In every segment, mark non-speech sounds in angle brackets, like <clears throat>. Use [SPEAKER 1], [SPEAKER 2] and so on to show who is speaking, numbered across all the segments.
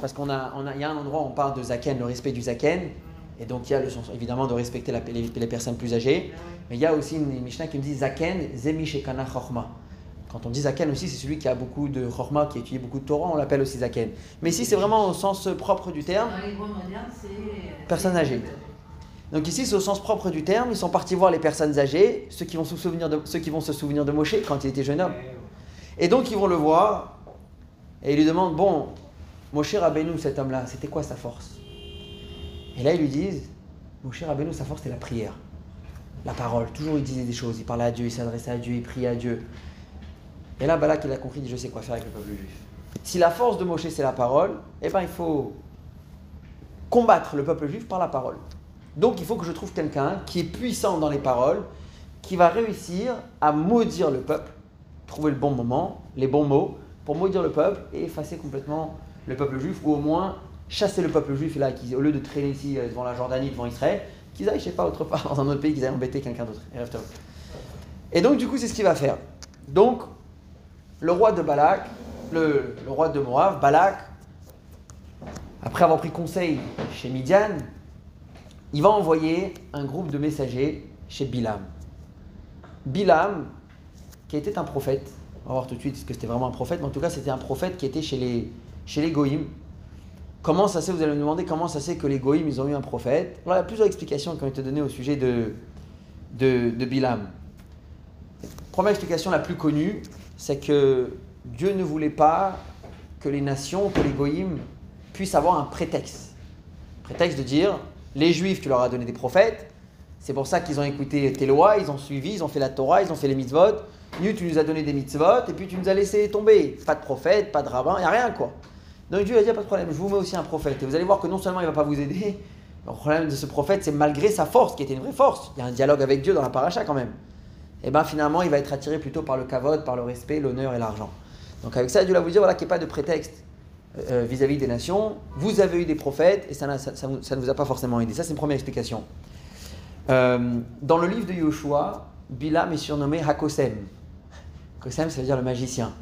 [SPEAKER 1] parce qu'on a, on a, il y a un endroit où on parle de zaken, le respect du zaken, et donc il y a le sens évidemment de respecter la- les, les personnes plus âgées, mais il y a aussi une Mishnah qui me dit zaken zemishekana chorma. Quand on dit zaken aussi, c'est celui qui a beaucoup de chorma, qui étudie beaucoup de Torah, on l'appelle aussi zaken. Mais ici, c'est vraiment au sens propre du terme.
[SPEAKER 2] Dans les grands modernes, c'est.
[SPEAKER 1] Personnes âgées. Donc ici, c'est au sens propre du terme. Ils sont partis voir les personnes âgées, ceux qui vont se souvenir de, ceux qui vont se souvenir de Moshe quand il était jeune homme. Et donc ils vont le voir et ils lui demandent bon, Moshe Rabbeinu, cet homme-là, c'était quoi sa force? Et là ils lui disent Moshe Rabbeinu, sa force c'était la prière, la parole. Toujours il disait des choses, il parlait à Dieu, il s'adressait à Dieu, il priait à Dieu. Et là Balak il a compris, je sais quoi faire avec le peuple juif. Si la force de Moshe c'est la parole, eh ben il faut combattre le peuple juif par la parole. Donc il faut que je trouve quelqu'un qui est puissant dans les paroles, qui va réussir à maudire le peuple, trouver le bon moment, les bons mots, pour maudire le peuple et effacer complètement le peuple juif, ou au moins chasser le peuple juif, là, au lieu de traîner ici euh, devant la Jordanie, devant Israël, qu'ils aillent, je sais pas, autre part, <laughs> dans un autre pays, qu'ils aillent embêter quelqu'un d'autre. Et donc du coup c'est ce qu'il va faire. Donc le roi de Balak, le, le roi de Moab, Balak, après avoir pris conseil chez Midian, il va envoyer un groupe de messagers chez Bilam. Bilam, qui était un prophète, on va voir tout de suite ce que c'était vraiment un prophète, mais en tout cas c'était un prophète qui était chez les, chez les Goïm. Comment ça se fait, vous allez me demander comment ça se fait que les Goïm, ils ont eu un prophète? Alors il y a plusieurs explications qui ont été données au sujet de, de, Bilam. Première explication la plus connue, c'est que Dieu ne voulait pas que les nations, que les Goïm puissent avoir un prétexte. Prétexte de dire, les Juifs, tu leur as donné des prophètes, c'est pour ça qu'ils ont écouté tes lois, ils ont suivi, ils ont fait la Torah, ils ont fait les mitzvot. Nous, tu nous as donné des mitzvot, et puis tu nous as laissé tomber. Pas de prophète, pas de rabbin, il n'y a rien quoi. Donc Dieu a dit, pas de problème, je vous mets aussi un prophète. Et vous allez voir que non seulement il ne va pas vous aider, <laughs> le problème de ce prophète, c'est malgré sa force, qui était une vraie force. Il y a un dialogue avec Dieu dans la paracha quand même. Et bien finalement, il va être attiré plutôt par le kavod, par le respect, l'honneur et l'argent. Donc avec ça, Dieu va vous dire, voilà, qu'il n'y ait pas de prétexte euh, vis-à-vis des nations. Vous avez eu des prophètes, et ça ne vous a pas forcément aidé. Ça, c'est une première explication. Euh, dans le livre de Yoshua, Bilam est surnommé Hakosem. Hakosem, ça veut dire le magicien.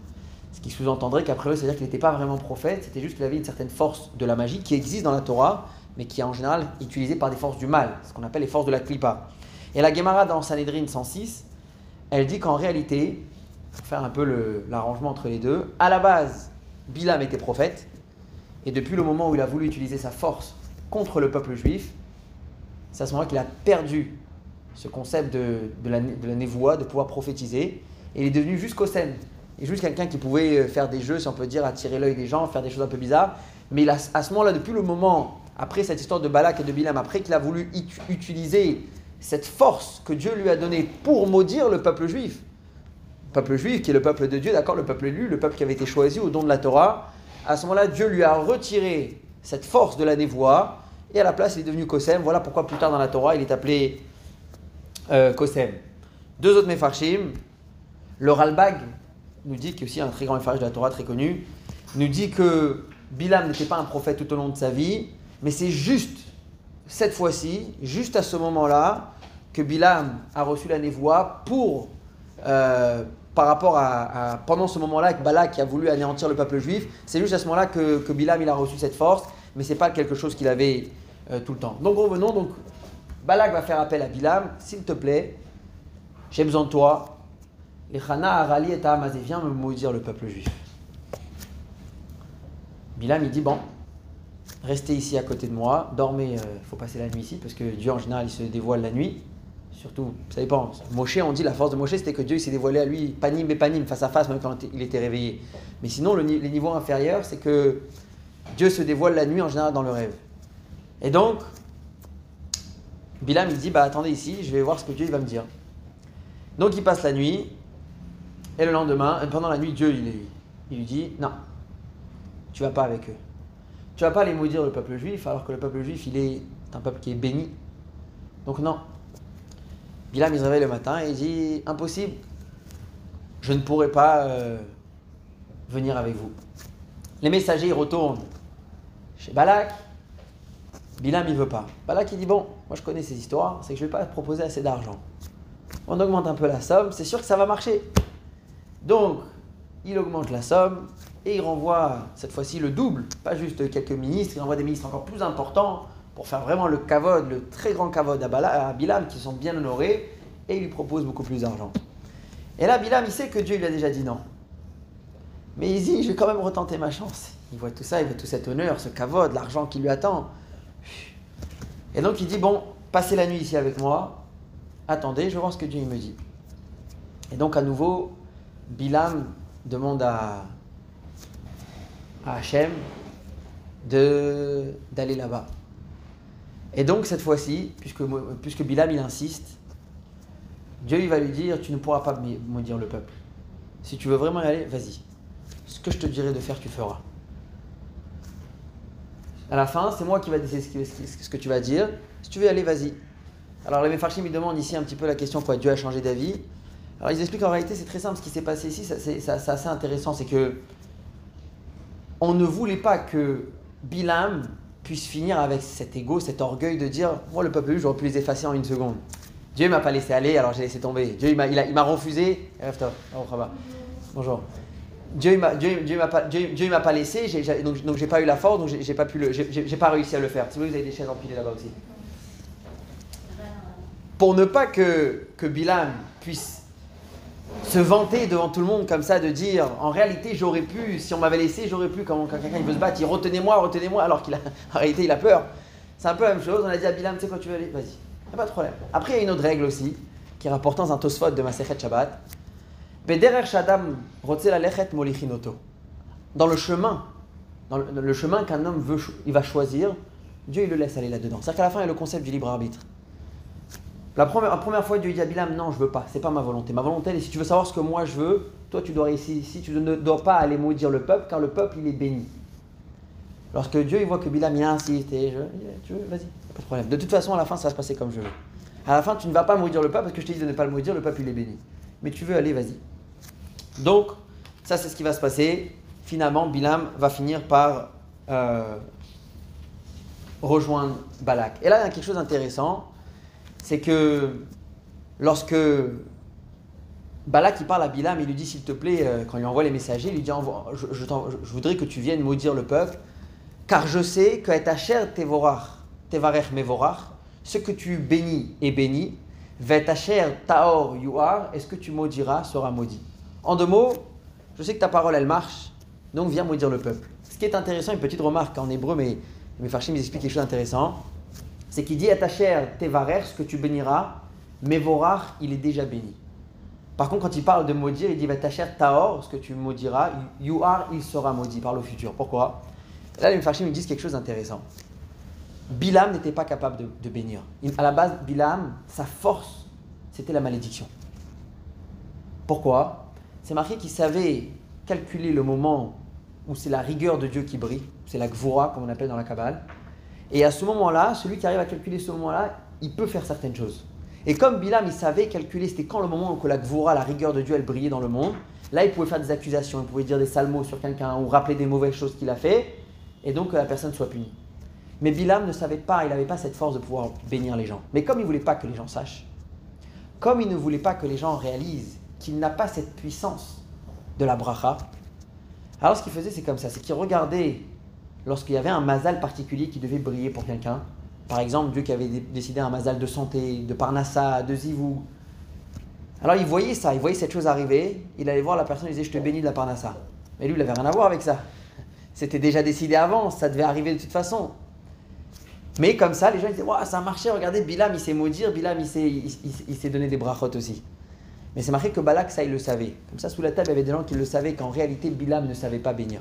[SPEAKER 1] Ce qui sous-entendrait qu'après eux, ça veut dire qu'il n'était pas vraiment prophète, c'était juste qu'il avait une certaine force de la magie qui existe dans la Torah, mais qui est en général utilisée par des forces du mal, ce qu'on appelle les forces de la Klippa. Et la Gemara dans Sanhedrin 106, elle dit qu'en réalité, pour faire un peu l'arrangement entre les deux, à la base, Bilam était prophète, et depuis le moment où il a voulu utiliser sa force contre le peuple juif, c'est à ce moment-là qu'il a perdu ce concept de, la, de névoie, de pouvoir prophétiser, et il est devenu juste Kosem. Est juste quelqu'un qui pouvait euh, faire des jeux, si on peut dire, attirer l'œil des gens, faire des choses un peu bizarres. Mais il a, à ce moment-là, depuis le moment, après cette histoire de Balak et de Bilam, après qu'il a voulu ut- utiliser cette force que Dieu lui a donnée pour maudire le peuple juif, le peuple juif qui est le peuple de Dieu, d'accord, le peuple élu, le peuple qui avait été choisi au don de la Torah, à ce moment-là, Dieu lui a retiré cette force de la névoie, et à la place, il est devenu Kosem. Voilà pourquoi plus tard dans la Torah, il est appelé euh, Kosem. Deux autres Mefarshim, le Ralbag nous dit, qui est aussi un très grand Mefarsh de la Torah très connu, nous dit que Bilam n'était pas un prophète tout au long de sa vie, mais c'est juste cette fois-ci, juste à ce moment-là, que Bilam a reçu la névoie pour, euh, par rapport à, pendant ce moment-là, avec Balak a voulu anéantir le peuple juif, c'est juste à ce moment-là que, que Bilam il a reçu cette force, mais c'est pas quelque chose qu'il avait euh, tout le temps. Donc revenons, donc Balak va faire appel à Bilam, s'il te plaît, j'ai besoin de toi. Les Chana, Arali et Tahamazé, viens me maudire le peuple juif. Bilam il dit bon, restez ici à côté de moi, dormez, il faut passer la nuit ici, parce que Dieu en général il se dévoile la nuit. Surtout, savez pas, Moshe, on dit la force de Moshe c'était que Dieu s'est dévoilé à lui panim et panim, face à face, même quand il était réveillé. Mais sinon, les niveaux inférieurs, c'est que Dieu se dévoile la nuit en général dans le rêve. Et donc, Bilam il dit bah attendez ici, je vais voir ce que Dieu il va me dire. Donc il passe la nuit, et le lendemain, pendant la nuit, Dieu il, lui dit non, tu vas pas avec eux. Tu vas pas les maudire le peuple juif, alors que le peuple juif il est un peuple qui est béni. Donc non. Bilam il se réveille le matin et il dit impossible, je ne pourrai pas euh, venir avec vous. Les messagers ils retournent chez Balak. Bilam il veut pas. Balak il dit bon, moi je connais ces histoires, c'est que je vais pas proposer assez d'argent. On augmente un peu la somme, c'est sûr que ça va marcher. Donc, il augmente la somme et il renvoie cette fois-ci le double, pas juste quelques ministres, il envoie des ministres encore plus importants pour faire vraiment le kavod, le très grand kavod à, Bilam qui sont bien honorés et il lui propose beaucoup plus d'argent. Et là, Bilam, il sait que Dieu lui a déjà dit non. Mais il dit, je vais quand même retenter ma chance. Il voit tout ça, il voit tout cet honneur, ce kavod, l'argent qui lui attend. Et donc il dit, bon, passez la nuit ici avec moi, attendez, je vais voir ce que Dieu me dit. Et donc à nouveau, Bilam demande à, à Hachem d'aller là-bas. Et donc cette fois-ci, puisque, Bilam il insiste, Dieu il va lui dire, tu ne pourras pas maudire le peuple. Si tu veux vraiment y aller, vas-y. Ce que je te dirai de faire, tu feras. À la fin, c'est moi qui va décider ce que tu vas dire. Si tu veux y aller, vas-y. Alors les Mefarchim me demandent ici un petit peu la question quoi Dieu a changé d'avis. Alors ils expliquent en réalité c'est très simple ce qui s'est passé ici, c'est assez intéressant, c'est que on ne voulait pas que Bilam puisse finir avec cet ego, cet orgueil de dire moi le peuple j'aurais pu les effacer en une seconde. Dieu m'a pas laissé aller, alors j'ai laissé tomber. Dieu il m'a il refusé. Bonjour. Dieu m'a Dieu, m'a pas laissé, donc donc j'ai pas eu la force, donc j'ai pas pu le j'ai pas réussi à le faire. Si vous, vous avez des chaises empilées là-bas aussi. Pour ne pas que que Bilam puisse se vanter devant tout le monde comme ça, de dire en réalité j'aurais pu, si on m'avait laissé, j'aurais pu, quand, quelqu'un veut se battre, il retenez-moi, retenez-moi, alors qu'il a <laughs> réalité il a peur. C'est un peu la même chose, on a dit à Bilam, tu sais quoi tu veux aller? Vas-y, a pas de problème. Après il y a une autre règle aussi, qui est rapportée dans un Tosfot de Masechet Shabbat. Dans le chemin, dans le, chemin qu'un homme veut, il va choisir, Dieu il le laisse aller là-dedans. C'est-à-dire qu'à la fin il y a le concept du libre arbitre. La première, fois, Dieu dit à Bilam, non, je veux pas, c'est pas ma volonté. Ma volonté, est, si tu veux savoir ce que moi je veux, toi tu dois ici, ici, tu ne dois pas aller maudire le peuple, car le peuple il est béni. Lorsque Dieu il voit que Bilam y insiste, et je, tu veux, vas-y, pas de problème. De toute façon, à la fin, ça va se passer comme je veux. À la fin, tu ne vas pas maudire le peuple parce que je t'ai dit de ne pas le maudire, le peuple il est béni. Mais tu veux aller, vas-y. Donc, ça c'est ce qui va se passer. Finalement, Bilam va finir par euh, rejoindre Balak. Et là, il y a quelque chose d'intéressant c'est que lorsque Balak il parle à Bilam, il lui dit s'il te plaît, euh, quand il envoie les messagers, il lui dit je, je, voudrais que tu viennes maudire le peuple, car je sais que ta chair tevorach, tevarech mevorach, ce que tu bénis est béni, ta chair taor yuar, et ce que tu maudiras sera maudit. En deux mots, je sais que ta parole elle marche, donc viens maudire le peuple. Ce qui est intéressant, une petite remarque en hébreu, mais mes farchim expliquent quelque chose d'intéressant c'est qu'il dit à ta chair, tevarer, ce que tu béniras, mais vorar, il est déjà béni. Par contre, quand il parle de maudire, il dit ta chair taor, ce que tu maudiras, are, il sera maudit par le futur. Pourquoi? Là, les Mfarshim me disent quelque chose d'intéressant. Bilam n'était pas capable de, de bénir. à la base, Bilam, sa force, c'était la malédiction. Pourquoi? C'est marqué qu'il savait calculer le moment où c'est la rigueur de Dieu qui brille, c'est la gvura, comme on appelle dans la Kabbale, et à ce moment-là, celui qui arrive à calculer ce moment-là, il peut faire certaines choses. Et comme Bilam, il savait calculer, c'était quand le moment où la Gvoura, la rigueur de Dieu, elle brillait dans le monde, là, il pouvait faire des accusations, il pouvait dire des sales mots sur quelqu'un ou rappeler des mauvaises choses qu'il a fait, et donc que la personne soit punie. Mais Bilam ne savait pas, il n'avait pas cette force de pouvoir bénir les gens. Mais comme il ne voulait pas que les gens sachent, comme il ne voulait pas que les gens réalisent qu'il n'a pas cette puissance de la bracha, alors ce qu'il faisait, c'est comme ça, c'est qu'il regardait lorsqu'il y avait un mazal particulier qui devait briller pour quelqu'un. Par exemple, Dieu qui avait décidé un mazal de santé, de parnassa, de zivou. Alors il voyait ça, il voyait cette chose arriver, il allait voir la personne, il disait Je te bénis de la parnassa. Mais lui, il n'avait rien à voir avec ça. C'était déjà décidé avant, ça devait arriver de toute façon. Mais comme ça, les gens disaient ça a marché, regardez, Bilam il sait maudire, Bilam il sait donner des brachot aussi. Mais c'est marqué que Balak, ça il le savait. Comme ça, sous la table, il y avait des gens qui le savaient qu'en réalité, Bilam ne savait pas bénir.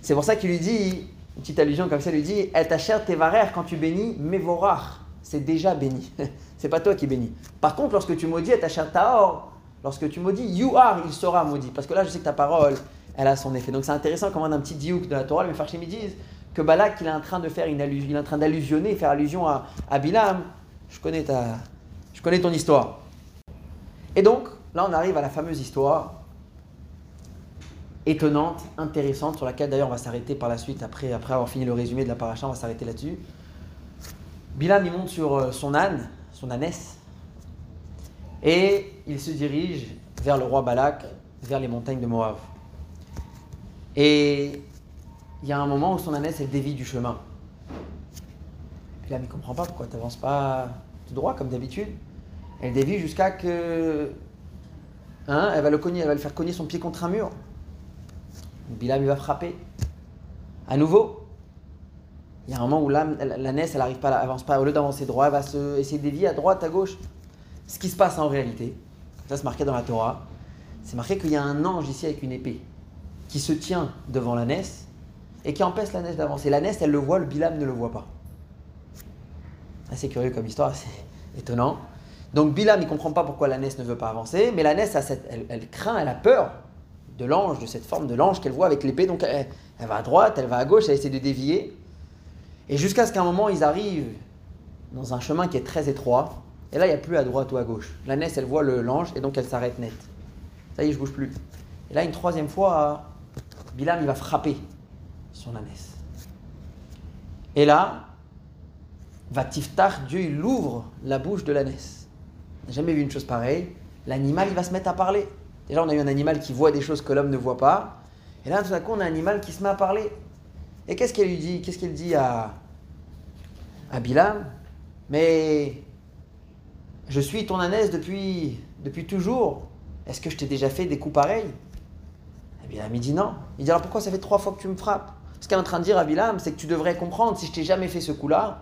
[SPEAKER 1] C'est pour ça qu'il lui dit une petite allusion comme ça lui dit Et ta chair tevarer, quand tu bénis, mevorar, c'est déjà béni. <laughs> c'est pas toi qui bénis. Par contre, lorsque tu maudis, ta chair taor, lorsque tu maudis, you are, il sera maudit. Parce que là, je sais que ta parole, elle a son effet. Donc c'est intéressant comment un petit diouk de la Torah, mais Farshim disent que Balak, il est en train de faire une allusion, il est en train d'allusionner, faire allusion à, à Bilam. Je connais, ta, je connais ton histoire. Et donc, là, on arrive à la fameuse histoire étonnante, intéressante, sur laquelle d'ailleurs on va s'arrêter par la suite, après, avoir fini le résumé de la paracha, on va s'arrêter là-dessus. Bilam, il monte sur euh, son âne, son ânesse, et il se dirige vers le roi Balak, vers les montagnes de Moab. Et il y a un moment où son ânesse, elle dévie du chemin. Bilam, il ne comprend pas pourquoi tu n'avances pas tout droit comme d'habitude. Elle dévie jusqu'à que. Hein, elle, va le cogner, elle va le faire cogner son pied contre un mur. Bilam, il va frapper. À nouveau, il y a un moment où l'ânesse, elle n'arrive pas, elle avance pas. Au lieu d'avancer droit, elle va se, essayer de dévier à droite, à gauche. Ce qui se passe en réalité, ça c'est marqué dans la Torah, c'est marqué qu'il y a un ange ici avec une épée qui se tient devant l'ânesse et qui empêche l'ânesse d'avancer. L'ânesse, elle le voit, le Bilam ne le voit pas. Assez curieux comme histoire, assez <laughs> étonnant. Donc Bilam, il ne comprend pas pourquoi l'ânesse ne veut pas avancer, mais l'ânesse, elle, elle, craint, elle a peur de l'ange, de cette forme de l'ange qu'elle voit avec l'épée. Donc elle, va à droite, elle va à gauche, elle essaie de dévier. Et jusqu'à ce qu'à un moment, ils arrivent dans un chemin qui est très étroit. Et là, il n'y a plus à droite ou à gauche. L'ânesse, elle voit l'ange et donc elle s'arrête net. Ça y est, je bouge plus. Et là, une troisième fois, Bilam, il va frapper son ânesse. Et là, va Tiftar, Dieu, il ouvre la bouche de l'ânesse. Jamais vu une chose pareille. L'animal, il va se mettre à parler. Déjà, on a eu un animal qui voit des choses que l'homme ne voit pas. Et là, tout à coup, on a un animal qui se met à parler. Et qu'est-ce qu'elle lui dit? Qu'est-ce qu'elle dit à, à Bilam Mais je suis ton ânesse depuis, depuis toujours. Est-ce que je t'ai déjà fait des coups pareils? Et Bilam, il dit non. Il dit alors pourquoi ça fait trois fois que tu me frappes? Ce qu'elle est en train de dire à Bilam, c'est que tu devrais comprendre, si je t'ai jamais fait ce coup-là,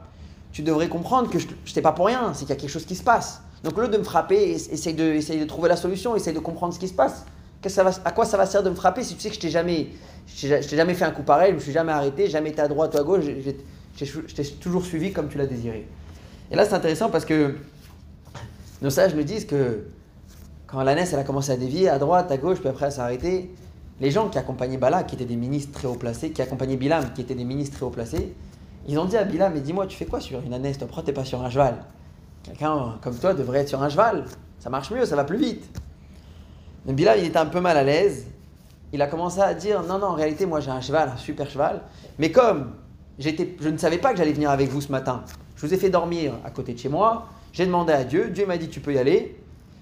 [SPEAKER 1] tu devrais comprendre que je n'étais pas pour rien, c'est qu'il y a quelque chose qui se passe. Donc au lieu de me frapper, essaye de, trouver la solution, essaye de comprendre ce qui se passe. À quoi ça va servir de me frapper si tu sais que je t'ai jamais, fait un coup pareil, je me suis jamais arrêté, jamais été à droite ou à gauche, je t'ai toujours suivi comme tu l'as désiré. Et là c'est intéressant parce que nos sages nous disent que quand elle a commencé à dévier à droite, à gauche, puis après s'est arrêtée, les gens qui accompagnaient Bala, qui étaient des ministres très haut placés, qui accompagnaient Bilam, qui étaient des ministres très haut placés, ils ont dit à Bilam, mais dis-moi, tu fais quoi sur une ânesse Pourquoi t'es pas sur un cheval Quelqu'un comme toi devrait être sur un cheval. Ça marche mieux, ça va plus vite. Mais Bilam, il était un peu mal à l'aise. Il a commencé à dire, non, non, en réalité, moi j'ai un cheval, un super cheval. Mais comme je ne savais pas que j'allais venir avec vous ce matin, je vous ai fait dormir à côté de chez moi, j'ai demandé à Dieu, Dieu m'a dit, tu peux y aller.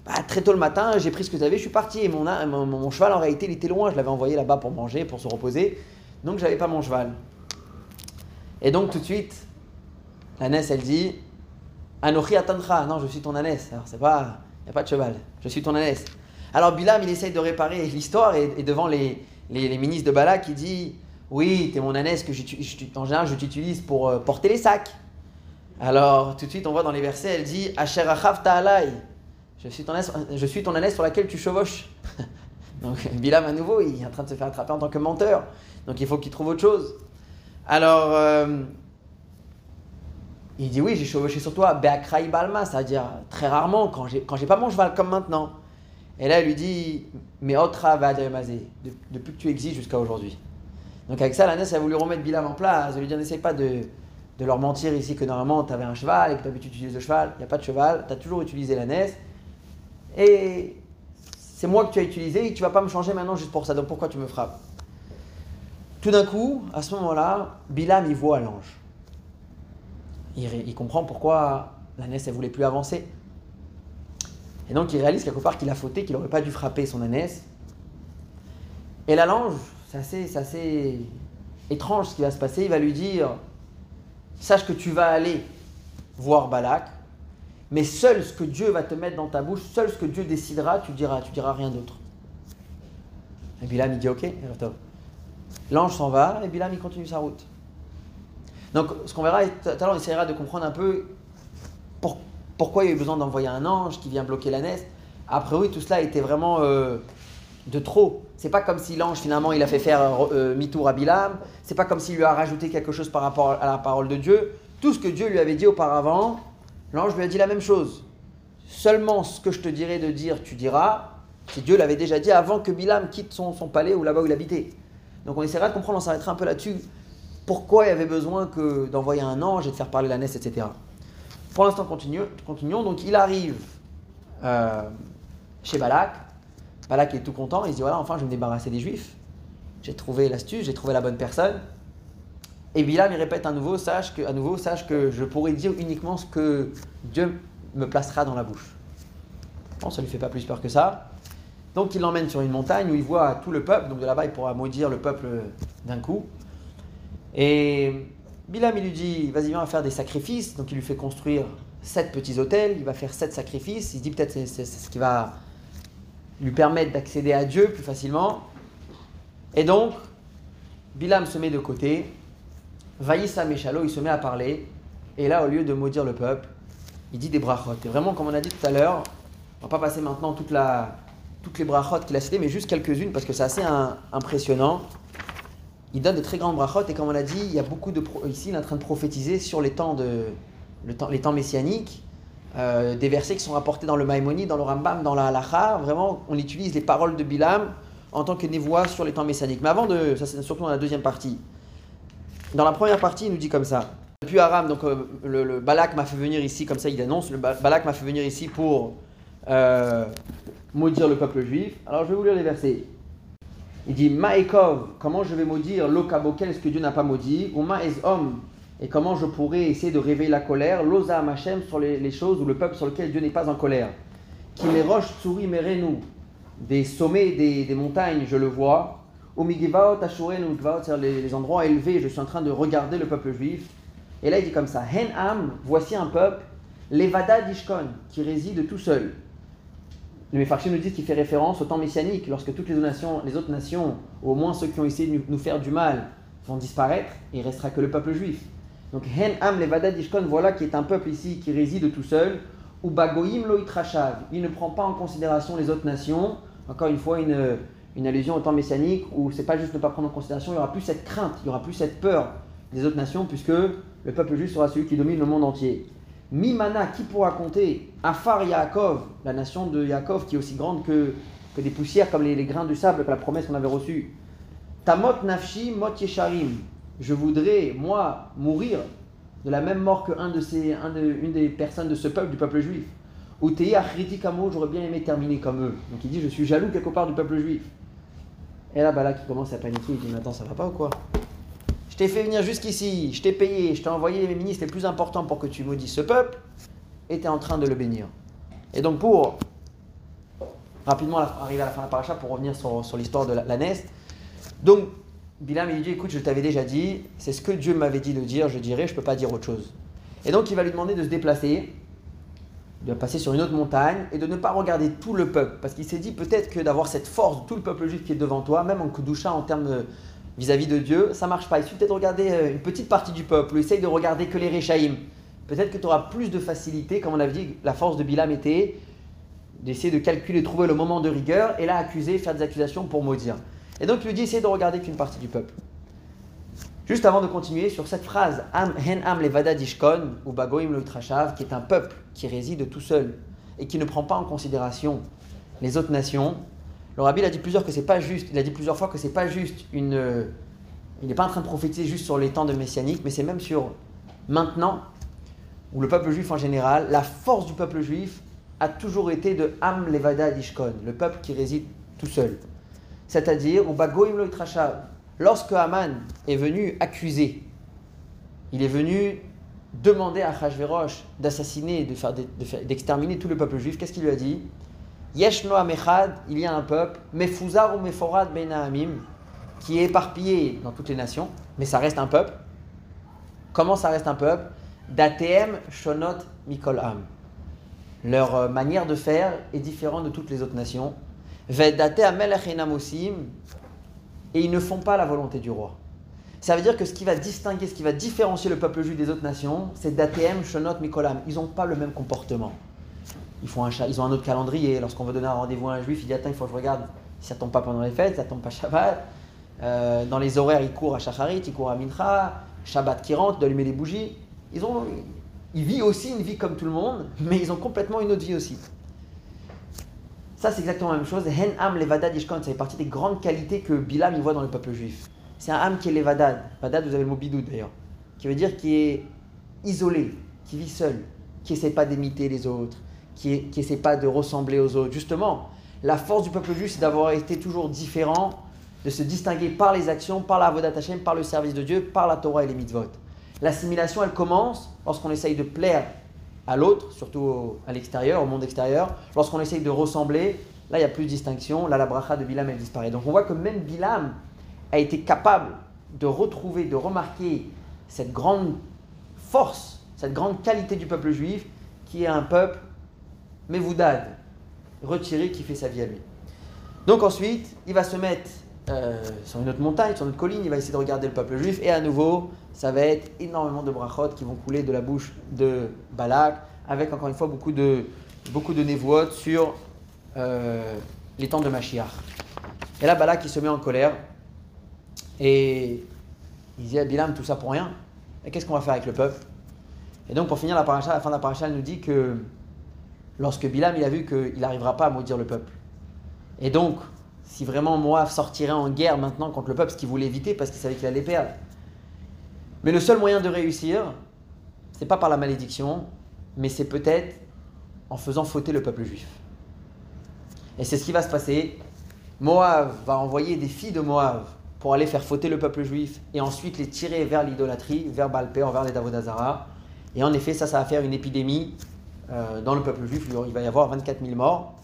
[SPEAKER 1] Bah, très tôt le matin, j'ai pris ce que tu avais, je suis parti. Et mon, cheval, en réalité, il était loin. Je l'avais envoyé là-bas pour manger, pour se reposer. Donc, je n'avais pas mon cheval. Et donc, tout de suite, l'ânesse, elle dit Anochi atancha. Non, je suis ton ânesse. Alors, c'est pas. Il n'y a pas de cheval. Je suis ton ânesse. Alors, Bilam, il essaye de réparer l'histoire et, devant les, les, ministres de Balak, il dit Oui, tu es mon ânesse que en général, je t'utilise pour euh, porter les sacs. Alors, tout de suite, on voit dans les versets, elle dit Asher ta'alai. Je suis ton ânesse, je suis ton ânesse sur laquelle tu chevauches. <laughs> Donc Bilam à nouveau, il est en train de se faire attraper en tant que menteur. Donc il faut qu'il trouve autre chose. Alors euh, il dit oui, j'ai chevauché sur toi, Beakraï Balma, c'est-à-dire très rarement quand j'ai pas mon cheval comme maintenant. Et là il lui dit mais otra va depuis que tu existes jusqu'à aujourd'hui. Donc avec ça, l'ânesse a voulu remettre Bilam en place, elle lui dit n'essaye pas de, de leur mentir ici que normalement tu avais un cheval et que tu avais utilisé le cheval. Il n'y a pas de cheval, tu as toujours utilisé l'ânesse. Et c'est moi que tu as utilisé et tu vas pas me changer maintenant juste pour ça. Donc pourquoi tu me frappes? Tout d'un coup, à ce moment-là, Bilam il voit l'ange. Il, comprend pourquoi la ânesse ne voulait plus avancer. Et donc il réalise quelque part qu'il a fauté, qu'il n'aurait pas dû frapper son ânesse. Et là, l'ange, c'est assez, assez étrange ce qui va se passer. Il va lui dire Sache que tu vas aller voir Balak, mais seul ce que Dieu va te mettre dans ta bouche, seul ce que Dieu décidera, tu diras, tu diras rien d'autre. Et Bilam il dit ok, l'ange s'en va et Bilam il continue sa route. Donc ce qu'on verra, tout à l'heure on essaiera de comprendre un peu pourquoi il y a eu besoin d'envoyer un ange qui vient bloquer la nest. Après oui, tout cela était vraiment euh, de trop. C'est pas comme si l'ange finalement il a fait faire euh, euh, mi-tour à Bilam. C'est pas comme s'il lui a rajouté quelque chose par rapport à la parole de Dieu. Tout ce que Dieu lui avait dit auparavant, L'ange lui a dit la même chose. Seulement ce que je te dirai de dire, tu diras. Si Dieu l'avait déjà dit avant que Bilam quitte son, palais ou là-bas où il habitait. Donc on essaiera de comprendre, on s'arrêtera un peu là-dessus. Pourquoi il y avait besoin que d'envoyer un ange et de faire parler la naisse, etc. Pour l'instant, continuons, continuons. Donc il arrive euh, chez Balak. Balak est tout content. Il se dit voilà, enfin, je vais me débarrasser des Juifs. J'ai trouvé l'astuce, j'ai trouvé la bonne personne. Et Bilam, il répète à nouveau, sache que, à nouveau, sache que je pourrai dire uniquement ce que Dieu me placera dans la bouche. Bon, ça ne lui fait pas plus peur que ça. Donc il l'emmène sur une montagne où il voit tout le peuple. Donc de là-bas, il pourra maudire le peuple d'un coup. Et Bilam, il lui dit, vas-y, viens, faire des sacrifices. Donc il lui fait construire sept petits hôtels. Il va faire sept sacrifices. Il dit peut-être c'est, ce qui va lui permettre d'accéder à Dieu plus facilement. Et donc, Bilam se met de côté. Vaïssa Meshalo, il se met à parler. Et là, au lieu de maudire le peuple, il dit des brachot. Et vraiment, comme on a dit tout à l'heure, on va pas passer maintenant toute la, toutes les brachot qu'il a citées, mais juste quelques-unes parce que c'est assez impressionnant. Il donne de très grandes brachot et comme on l'a dit, il y a beaucoup de ici, il est en train de prophétiser sur les temps de temps, les temps messianiques, euh, des versets qui sont rapportés dans le Maïmoni, dans le Rambam, dans la Halacha. Vraiment, on utilise les paroles de Bilam en tant que névoie sur les temps messianiques. Mais avant de, ça c'est surtout dans la deuxième partie. Dans la première partie, il nous dit comme ça. Puis Aram, donc euh, le, Balak m'a fait venir ici, comme ça il annonce, le Balak m'a fait venir ici pour euh, maudire le peuple juif. Alors je vais vous lire les versets. Il dit Maekov, comment je vais maudire l'Okabokel, ce que Dieu n'a pas maudit, ou Maez homme, et comment je pourrais essayer de réveiller la colère, l'Oza Machem sur les, choses ou le peuple sur lequel Dieu n'est pas en colère. Qui les roches souris merenou, des sommets des, des montagnes, je le vois. Ou Migivaot Ashurenu, c'est-à-dire les endroits élevés, je suis en train de regarder le peuple juif. Et là, il dit comme ça Hen Am, voici un peuple, Levada Dishkon, qui réside tout seul. Le Mefarchim nous dit qu'il fait référence au temps messianique, lorsque toutes les autres nations, les ou au moins ceux qui ont essayé de nous faire du mal, vont disparaître, et il restera que le peuple juif. Donc Hen Am Levada Dishkon, voilà qui est un peuple ici qui réside tout seul, ou Bagoim Loitrashav, il ne prend pas en considération les autres nations, encore une fois une, allusion au temps messianique, où c'est pas juste ne pas prendre en considération, il y aura plus cette crainte, il y aura plus cette peur des autres nations, puisque le peuple juif sera celui qui domine le monde entier. Mimana, qui pourra compter Afar Yaakov, la nation de Yaakov qui est aussi grande que, des poussières comme les, grains du sable, que la promesse qu'on avait reçue. Tamot Nafshi Mot Yesharim, je voudrais, moi, mourir de la même mort que un de une des personnes de ce peuple, du peuple juif. Ou Kamo, j'aurais bien aimé terminer comme eux. Donc il dit, je suis jaloux quelque part du peuple juif. Et là, Balak qui commence à paniquer, il dit, mais attends, ça va pas ou quoi? T'ai fait venir jusqu'ici, je t'ai payé, je t'ai envoyé les ministres les plus importants pour que tu maudisses ce peuple, et tu es en train de le bénir. Et donc pour rapidement arriver à la fin de la paracha, pour revenir sur, l'histoire de la, Nest, donc Bilam il dit, écoute, je t'avais déjà dit, c'est ce que Dieu m'avait dit de dire, je dirais, je ne peux pas dire autre chose. Et donc il va lui demander de se déplacer, de passer sur une autre montagne et de ne pas regarder tout le peuple. Parce qu'il s'est dit peut-être que d'avoir cette force tout le peuple juif qui est devant toi, même en Kudusha en termes de, vis-à-vis de Dieu, ça marche pas. Il suffit peut-être de regarder euh, une petite partie du peuple, ou essaye de regarder que les Réchaïm. Peut-être que tu auras plus de facilité, comme on avait dit, la force de Bilam était d'essayer de calculer, trouver le moment de rigueur, et là accuser, faire des accusations pour maudire. Et donc il lui dit, essaye de regarder qu'une partie du peuple. Juste avant de continuer sur cette phrase, hen am dishkon, ou bagoim le qui est un peuple qui réside tout seul et qui ne prend pas en considération les autres nations, le rabbi a dit plusieurs que c'est pas juste. Il a dit plusieurs fois que c'est pas juste une. il n'est pas en train de prophétiser juste sur les temps de messianique, mais c'est même sur maintenant, où le peuple juif en général, la force du peuple juif a toujours été de Am Levada Dishkon, le peuple qui réside tout seul. C'est-à-dire, ou Bagoim lo lorsque Haman est venu accuser, il est venu demander à Achashverosh d'assassiner, d'exterminer tout le peuple juif, qu'est-ce qu'il lui a dit? Yeshno Amechad, il y a un peuple, Mefuzar ou Meforad Ben qui est éparpillé dans toutes les nations, mais ça reste un peuple. Comment ça reste un peuple? Datem Shonot Mikol Am. Leur euh, manière de faire est différente de toutes les autres nations. Et ils ne font pas la volonté du roi. Ça veut dire que ce qui va distinguer, ce qui va différencier le peuple juif des autres nations, c'est Datem Shonot Mikolam. Ils n'ont pas le même comportement ils, ont un autre calendrier. Lorsqu'on veut donner un rendez-vous à un juif, il dit Attends, il faut que je regarde si ça tombe pas pendant les fêtes, ça tombe pas Shabbat. Euh, dans les horaires, ils courent à Shacharit, ils courent à Mincha, Shabbat qui rentre, d'allumer des bougies. Ils, ont, ils vivent aussi une vie comme tout le monde, mais ils ont complètement une autre vie aussi. Ça, c'est exactement la même chose. Hen Am ça fait partie des grandes qualités que Bilam y voit dans le peuple juif. C'est un Am qui est Levadad. Vadad, vous avez le mot bidou d'ailleurs. Qui veut dire qui est isolé, qui vit seul, qui essaie pas d'imiter les autres, qui n'essaie pas de ressembler aux autres. Justement, la force du peuple juif, c'est d'avoir été toujours différent, de se distinguer par les actions, par la Avodat par le service de Dieu, par la Torah et les mitzvot. L'assimilation, elle commence lorsqu'on essaye de plaire à l'autre, surtout à l'extérieur, au monde extérieur, lorsqu'on essaye de ressembler, Là, il n'y a plus de distinction. Là, la bracha de Bilam, elle disparaît. Donc on voit que même Bilam a été capable de retrouver, de remarquer cette grande force, cette grande qualité du peuple juif, qui est un peuple mévoudad, retiré, qui fait sa vie à lui. Donc ensuite, il va se mettre euh, sur une autre montagne, sur une autre colline, il va essayer de regarder le peuple juif, et à nouveau, ça va être énormément de brachot qui vont couler de la bouche de Balak, avec encore une fois beaucoup de, beaucoup sur euh, les temps de Mashiach. Et là, Balak, il se met en colère, et il dit à Bilam, tout ça pour rien. Et qu'est-ce qu'on va faire avec le peuple? Et donc, pour finir la paracha, la fin de la paracha, nous dit que lorsque Bilam, il a vu qu'il n'arrivera pas à maudire le peuple. Et donc, si vraiment Moab sortirait en guerre maintenant contre le peuple, ce qu'il voulait éviter parce qu'il savait qu'il allait perdre. Mais le seul moyen de réussir, c'est pas par la malédiction, mais c'est peut-être en faisant fauter le peuple juif. Et c'est ce qui va se passer. Moab va envoyer des filles de Moab pour aller faire fauter le peuple juif et ensuite les tirer vers l'idolâtrie, vers Balpéor, vers les Davodazara. Et en effet, ça, ça va faire une épidémie euh, dans le peuple juif. Il va y avoir 24 000 morts.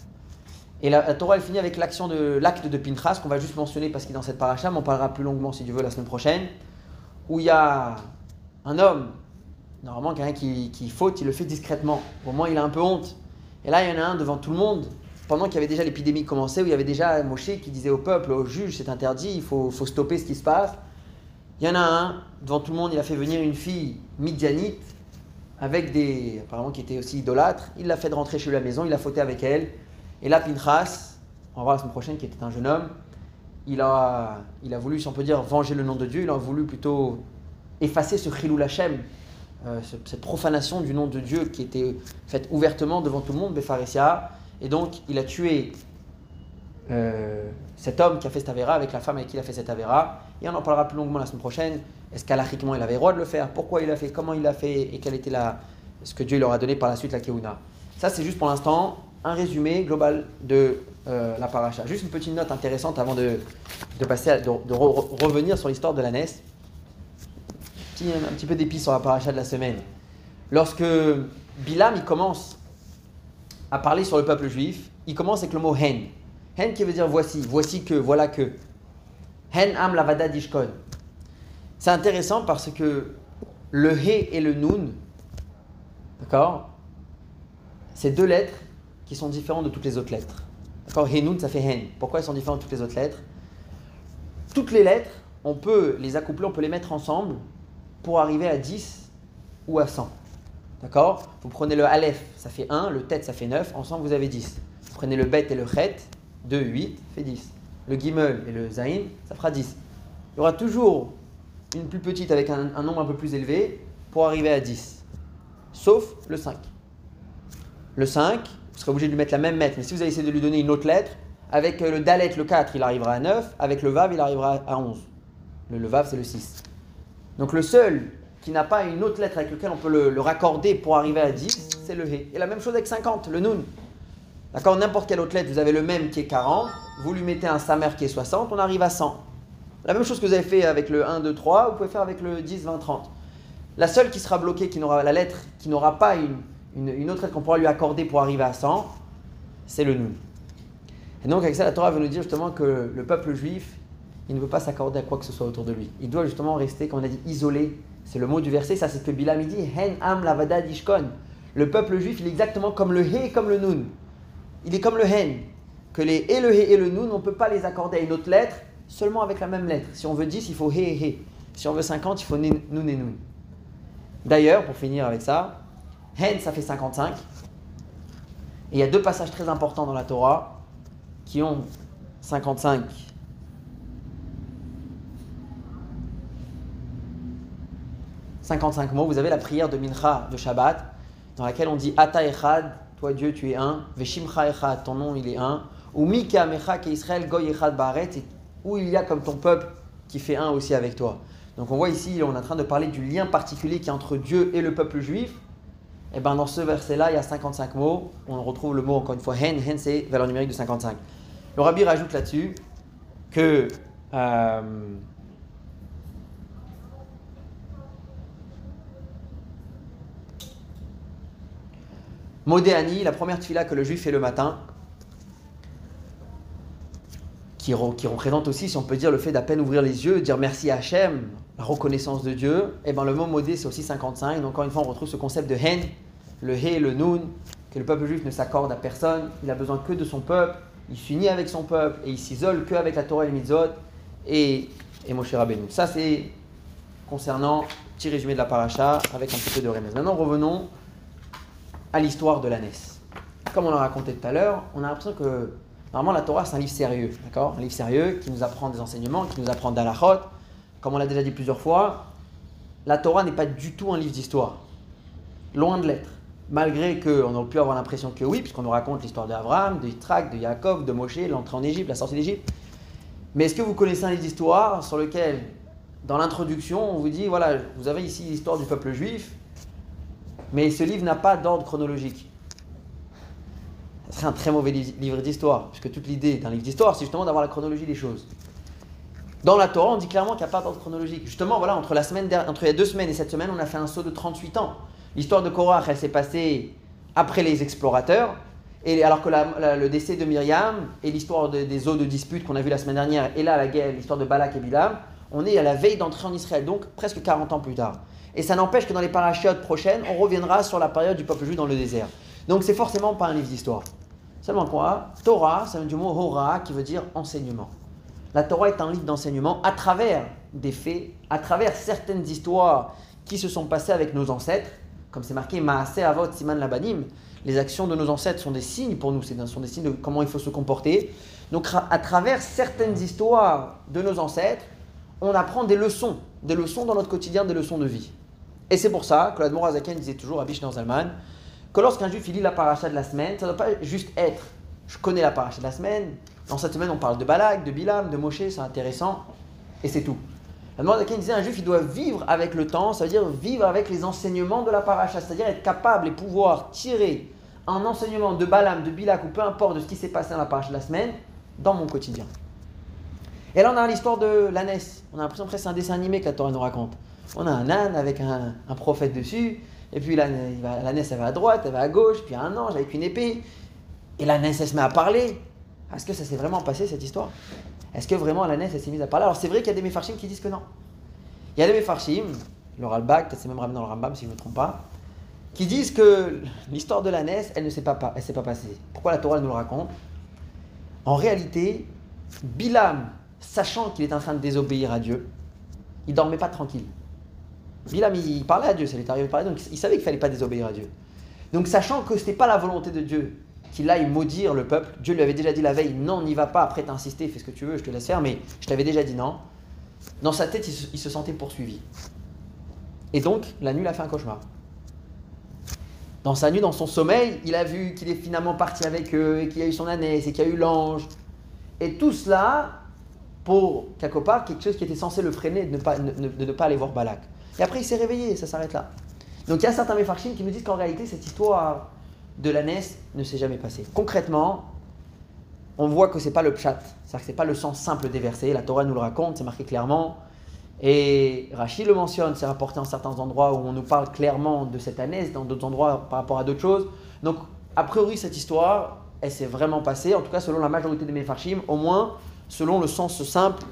[SPEAKER 1] Et la, Torah, elle finit avec l'action de l'acte de Pinchas, qu'on va juste mentionner parce qu'il est dans cette paracha, mais on parlera plus longuement si Dieu veut la semaine prochaine, où il y a un homme, normalement quelqu'un qui, qui faute, il le fait discrètement. Au moins, il a un peu honte. Et là, il y en a un devant tout le monde, pendant qu'il y avait déjà l'épidémie commencée, où il y avait déjà Moshe qui disait au peuple, au juge, c'est interdit, il faut, stopper ce qui se passe. Il y en a un, devant tout le monde, il a fait venir une fille midianite, avec des. apparemment qui était aussi idolâtre. Il l'a fait rentrer chez lui à la maison, il a fauté avec elle. Et là, Pinchas, on va voir la semaine prochaine, qui était un jeune homme, il a, il a voulu, si on peut dire, venger le nom de Dieu, il a voulu plutôt effacer ce Chilou Lachem, euh, cette profanation du nom de Dieu qui était faite ouvertement devant tout le monde, Befaresia. Et donc, il a tué euh, cet homme qui a fait cette avéra avec la femme avec qui il a fait cette avéra. Et on en parlera plus longuement la semaine prochaine. Est-ce qu'alachiquement il avait le droit de le faire? Pourquoi il l'a fait? Comment il l'a fait? Et quel était la, ce que Dieu leur a donné par la suite, la Keuna Ça, c'est juste pour l'instant un résumé global de euh, la paracha. Juste une petite note intéressante avant de, passer de, revenir sur l'histoire de la NES. un petit peu d'épice sur la paracha de la semaine. Lorsque Bilam il commence à parler sur le peuple juif, il commence avec le mot hen. Hen qui veut dire voici, voici que, voilà que. Hen am lavada dishkon. C'est intéressant parce que le he et le nun, d'accord Ces deux lettres qui sont différents de toutes les autres lettres. D'accord Henoun, ça fait Hen. Pourquoi ils sont différents de toutes les autres lettres? Toutes les lettres, on peut les accoupler, on peut les mettre ensemble pour arriver à 10 ou à 100. D'accord? Vous prenez le Aleph, ça fait 1, le Tet, ça fait 9, ensemble vous avez 10. Vous prenez le Bet et le Chet, 2, 8, fait 10. Le Gimel et le Zain, ça fera 10. Il y aura toujours une plus petite avec un, un nombre un peu plus élevé pour arriver à 10. Sauf le 5. Le 5, vous serez obligé de lui mettre la même lettre. Mais si vous allez essayer de lui donner une autre lettre, avec euh, le Dalet, le 4, il arrivera à 9. Avec le Vav, il arrivera à 11. Le, Vav, c'est le 6. Donc le seul qui n'a pas une autre lettre avec laquelle on peut le, raccorder pour arriver à 10, c'est le He. Et la même chose avec 50, le Nun. D'accord N'importe quelle autre lettre, vous avez le même qui est 40, vous lui mettez un Samer qui est 60, on arrive à 100. La même chose que vous avez fait avec le 1, 2, 3, vous pouvez faire avec le 10, 20, 30. La seule qui sera bloquée, qui n'aura la lettre, qui n'aura pas une, autre aide qu'on pourra lui accorder pour arriver à 100, c'est le Nun. Et donc avec ça, la Torah veut nous dire justement que le peuple juif, il ne veut pas s'accorder à quoi que ce soit autour de lui. Il doit justement rester, comme on a dit, isolé. C'est le mot du verset, ça c'est ce que Bilam dit, Hen am lavada dishkon. Le peuple juif, il est exactement comme le He et comme le Nun. Il est comme le Hen. Que les et le et le Nun, on ne peut pas les accorder à une autre lettre, seulement avec la même lettre. Si on veut 10, il faut He et. Si on veut 50, il faut Nun et. D'ailleurs, pour finir avec ça, Hen, ça fait 55. Et il y a deux passages très importants dans la Torah qui ont 55. 55 mots. Vous avez la prière de Mincha de Shabbat, dans laquelle on dit Ata toi Dieu tu es un, Veshimcha Echad, ton nom il est un, ou Mika Mecha Israël Goy Baret, où il y a comme ton peuple qui fait un aussi avec toi. Donc on voit ici, on est en train de parler du lien particulier qui est entre Dieu et le peuple juif, et eh bien dans ce verset-là, il y a 55 mots. On retrouve le mot encore une fois hen. Hen, c'est valeur numérique de 55. Le rabbi rajoute là-dessus que euh, Modéani, la première tfila que le juif fait le matin, qui, représente aussi, si on peut dire, le fait d'à peine ouvrir les yeux, dire merci à Hachem, la reconnaissance de Dieu, et eh bien le mot modé c'est aussi 55. Donc encore une fois, on retrouve ce concept de hen, le he, le nun, que le peuple juif ne s'accorde à personne, il a besoin que de son peuple, il s'unit avec son peuple et il s'isole qu'avec la Torah et le mitzvot et, et Moshe Rabbeinu. Ça c'est concernant petit résumé de la paracha avec un petit peu de remède. Maintenant revenons à l'histoire de la Comme on l'a raconté tout à l'heure, on a l'impression que Normalement, la Torah, c'est un livre sérieux, d'accord? Un livre sérieux qui nous apprend des enseignements, qui nous apprend d'Alachot. Comme on l'a déjà dit plusieurs fois, la Torah n'est pas du tout un livre d'histoire. Loin de l'être. Malgré qu'on aurait pu avoir l'impression que oui, puisqu'on nous raconte l'histoire d'Abraham, de Yitzhak, de Yaakov, de Moshe, l'entrée en Égypte, la sortie d'Égypte. Mais est-ce que vous connaissez un livre d'histoire sur lequel, dans l'introduction, on vous dit voilà, vous avez ici l'histoire du peuple juif, mais ce livre n'a pas d'ordre chronologique ce serait un très mauvais livre d'histoire, puisque toute l'idée d'un livre d'histoire, c'est justement d'avoir la chronologie des choses. Dans la Torah, on dit clairement qu'il n'y a pas d'ordre chronologique. Justement, voilà, entre, la semaine entre il y a deux semaines et cette semaine, on a fait un saut de 38 ans. L'histoire de Korach, elle s'est passée après les explorateurs, et alors que le décès de Myriam et l'histoire des eaux de dispute qu'on a vu la semaine dernière, et là, l'histoire de Balak et Bilam, on est à la veille d'entrer en Israël, donc presque 40 ans plus tard. Et ça n'empêche que dans les parachutes prochaines, on reviendra sur la période du peuple juif dans le désert. Donc c'est forcément pas un livre d'histoire. Seulement quoi? Torah, ça vient du mot hora qui veut dire enseignement. La Torah est un livre d'enseignement à travers des faits, à travers certaines histoires qui se sont passées avec nos ancêtres, comme c'est marqué Maase Avot Siman Labanim. Les actions de nos ancêtres sont des signes pour nous, ce sont des signes de comment il faut se comporter. Donc à travers certaines histoires de nos ancêtres, on apprend des leçons, des leçons dans notre quotidien, des leçons de vie. Et c'est pour ça que l'Admor Azaken disait toujours à Bishna Zalman que lorsqu'un juif lit la paracha de la semaine, ça ne doit pas juste être je connais la paracha de la semaine, dans cette semaine on parle de Balak, de Bilam, de Moshe, c'est intéressant, et c'est tout. La demande disait un juif il doit vivre avec le temps, ça veut dire vivre avec les enseignements de la paracha, c'est-à-dire être capable et pouvoir tirer un enseignement de Balam, de Bilak ou peu importe de ce qui s'est passé dans la paracha de la semaine dans mon quotidien. Et là on a l'histoire de l'ânesse, on a l'impression que c'est un dessin animé que la Torah nous raconte. On a un âne avec un, prophète dessus, et puis la, naisse, elle va à droite, elle va à gauche, puis un ange avec une épée. Et la naisse, elle se met à parler. Est-ce que ça s'est vraiment passé, cette histoire? Est-ce que vraiment la naisse, elle s'est mise à parler? Alors c'est vrai qu'il y a des méfarchim qui disent que non. Il y a des méfarchim, le Ralbag, peut-être c'est même ramené dans le Rambam si je ne me trompe pas, qui disent que l'histoire de la naisse, elle ne s'est pas, pas passée. Pourquoi la Torah nous le raconte? En réalité, Bilam, sachant qu'il est en train de désobéir à Dieu, il dormait pas tranquille. Bilam, il parlait à Dieu, ça lui est arrivé de parler, donc il savait qu'il ne fallait pas désobéir à Dieu. Donc, sachant que ce n'était pas la volonté de Dieu qu'il aille maudire le peuple, Dieu lui avait déjà dit la veille non, n'y va pas, après t'as insisté, fais ce que tu veux, je te laisse faire, mais je t'avais déjà dit non. Dans sa tête, il se, sentait poursuivi. Et donc, la nuit, il a fait un cauchemar. Dans sa nuit, dans son sommeil, il a vu qu'il est finalement parti avec eux, et qu'il y a eu son ânesse, et qu'il y a eu l'ange. Et tout cela pour, quelque part, quelque chose qui était censé le freiner de ne pas, de ne pas aller voir Balak. Et après, il s'est réveillé, ça s'arrête là. Donc il y a certains méfarchim qui nous disent qu'en réalité, cette histoire de la ne s'est jamais passée. Concrètement, on voit que ce n'est pas le pshat, c'est-à-dire que ce n'est pas le sens simple des versets. La Torah nous le raconte, c'est marqué clairement. Et Rachid le mentionne, c'est rapporté en certains endroits où on nous parle clairement de cette ânesse, dans d'autres endroits par rapport à d'autres choses. Donc, a priori, cette histoire, elle s'est vraiment passée, en tout cas selon la majorité des méfarchim, au moins selon le sens simple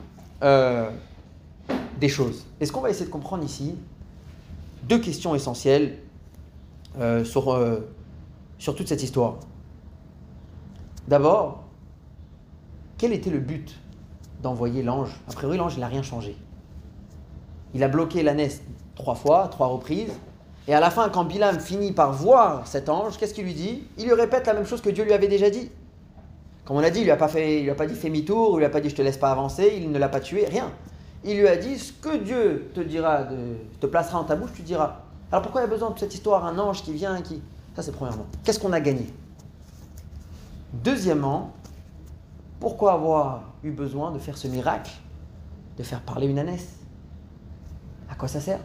[SPEAKER 1] euh, des choses. Et ce qu'on va essayer de comprendre ici, deux questions essentielles euh, sur, euh, sur toute cette histoire. D'abord, quel était le but d'envoyer l'ange? A priori, l'ange, n'a rien changé. Il a bloqué l'ânesse trois fois, trois reprises. Et à la fin, quand Bilam finit par voir cet ange, qu'est-ce qu'il lui dit? Il lui répète la même chose que Dieu lui avait déjà dit. Comme on l'a dit, il lui a pas fait, il lui a pas dit fais mi-tour, il lui a pas dit je te laisse pas avancer, il ne l'a pas tué, rien il lui a dit ce que Dieu te dira, te placera en ta bouche, tu diras. Alors pourquoi il y a besoin de cette histoire, un ange qui vient, qui... Ça c'est premièrement. Qu'est-ce qu'on a gagné? Deuxièmement, pourquoi avoir eu besoin de faire ce miracle, de faire parler une ânesse? À quoi ça sert?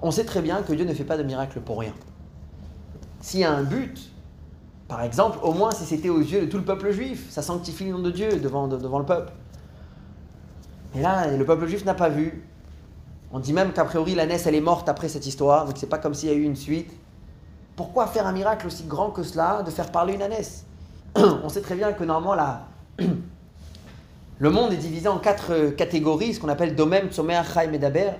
[SPEAKER 1] On sait très bien que Dieu ne fait pas de miracle pour rien. S'il y a un but, par exemple, au moins si c'était aux yeux de tout le peuple juif, ça sanctifie le nom de Dieu devant, le peuple. Mais là, le peuple juif n'a pas vu. On dit même qu'a priori, la elle est morte après cette histoire, donc c'est pas comme s'il y a eu une suite. Pourquoi faire un miracle aussi grand que cela, de faire parler une ânesse? <clears throat> On sait très bien que normalement, <clears throat> Le monde est divisé en quatre euh, catégories, ce qu'on appelle Domem, Tzomer, Chaim et Daber.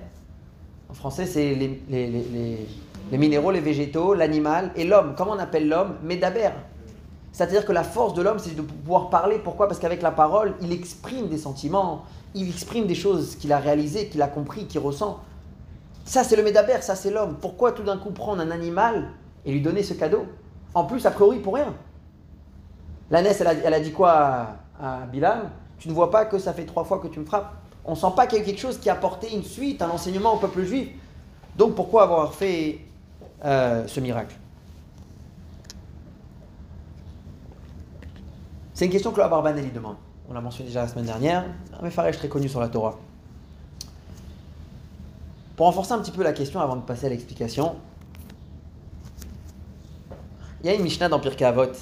[SPEAKER 1] En français, c'est les- les minéraux, les végétaux, l'animal et l'homme. Comment on appelle l'homme Medaber. C'est-à-dire que la force de l'homme, c'est de pouvoir parler. Pourquoi? Parce qu'avec la parole, il exprime des sentiments, il exprime des choses qu'il a réalisées, qu'il a compris, qu'il ressent. Ça, c'est le Médaber, ça, c'est l'homme. Pourquoi tout d'un coup prendre un animal et lui donner ce cadeau? En plus, a priori, pour rien. L'ânesse, elle a, elle a dit quoi à, Bilam Tu ne vois pas que ça fait trois fois que tu me frappes? On sent pas qu'il y a quelque chose qui a apporté une suite, un enseignement au peuple juif. Donc pourquoi avoir fait euh, ce miracle C'est une question que le Barbanel lui demande. On l'a mentionné déjà la semaine dernière. Un Mefaresh très connu sur la Torah. Pour renforcer un petit peu la question avant de passer à l'explication, il y a une Mishnah dans Pirkei Avot,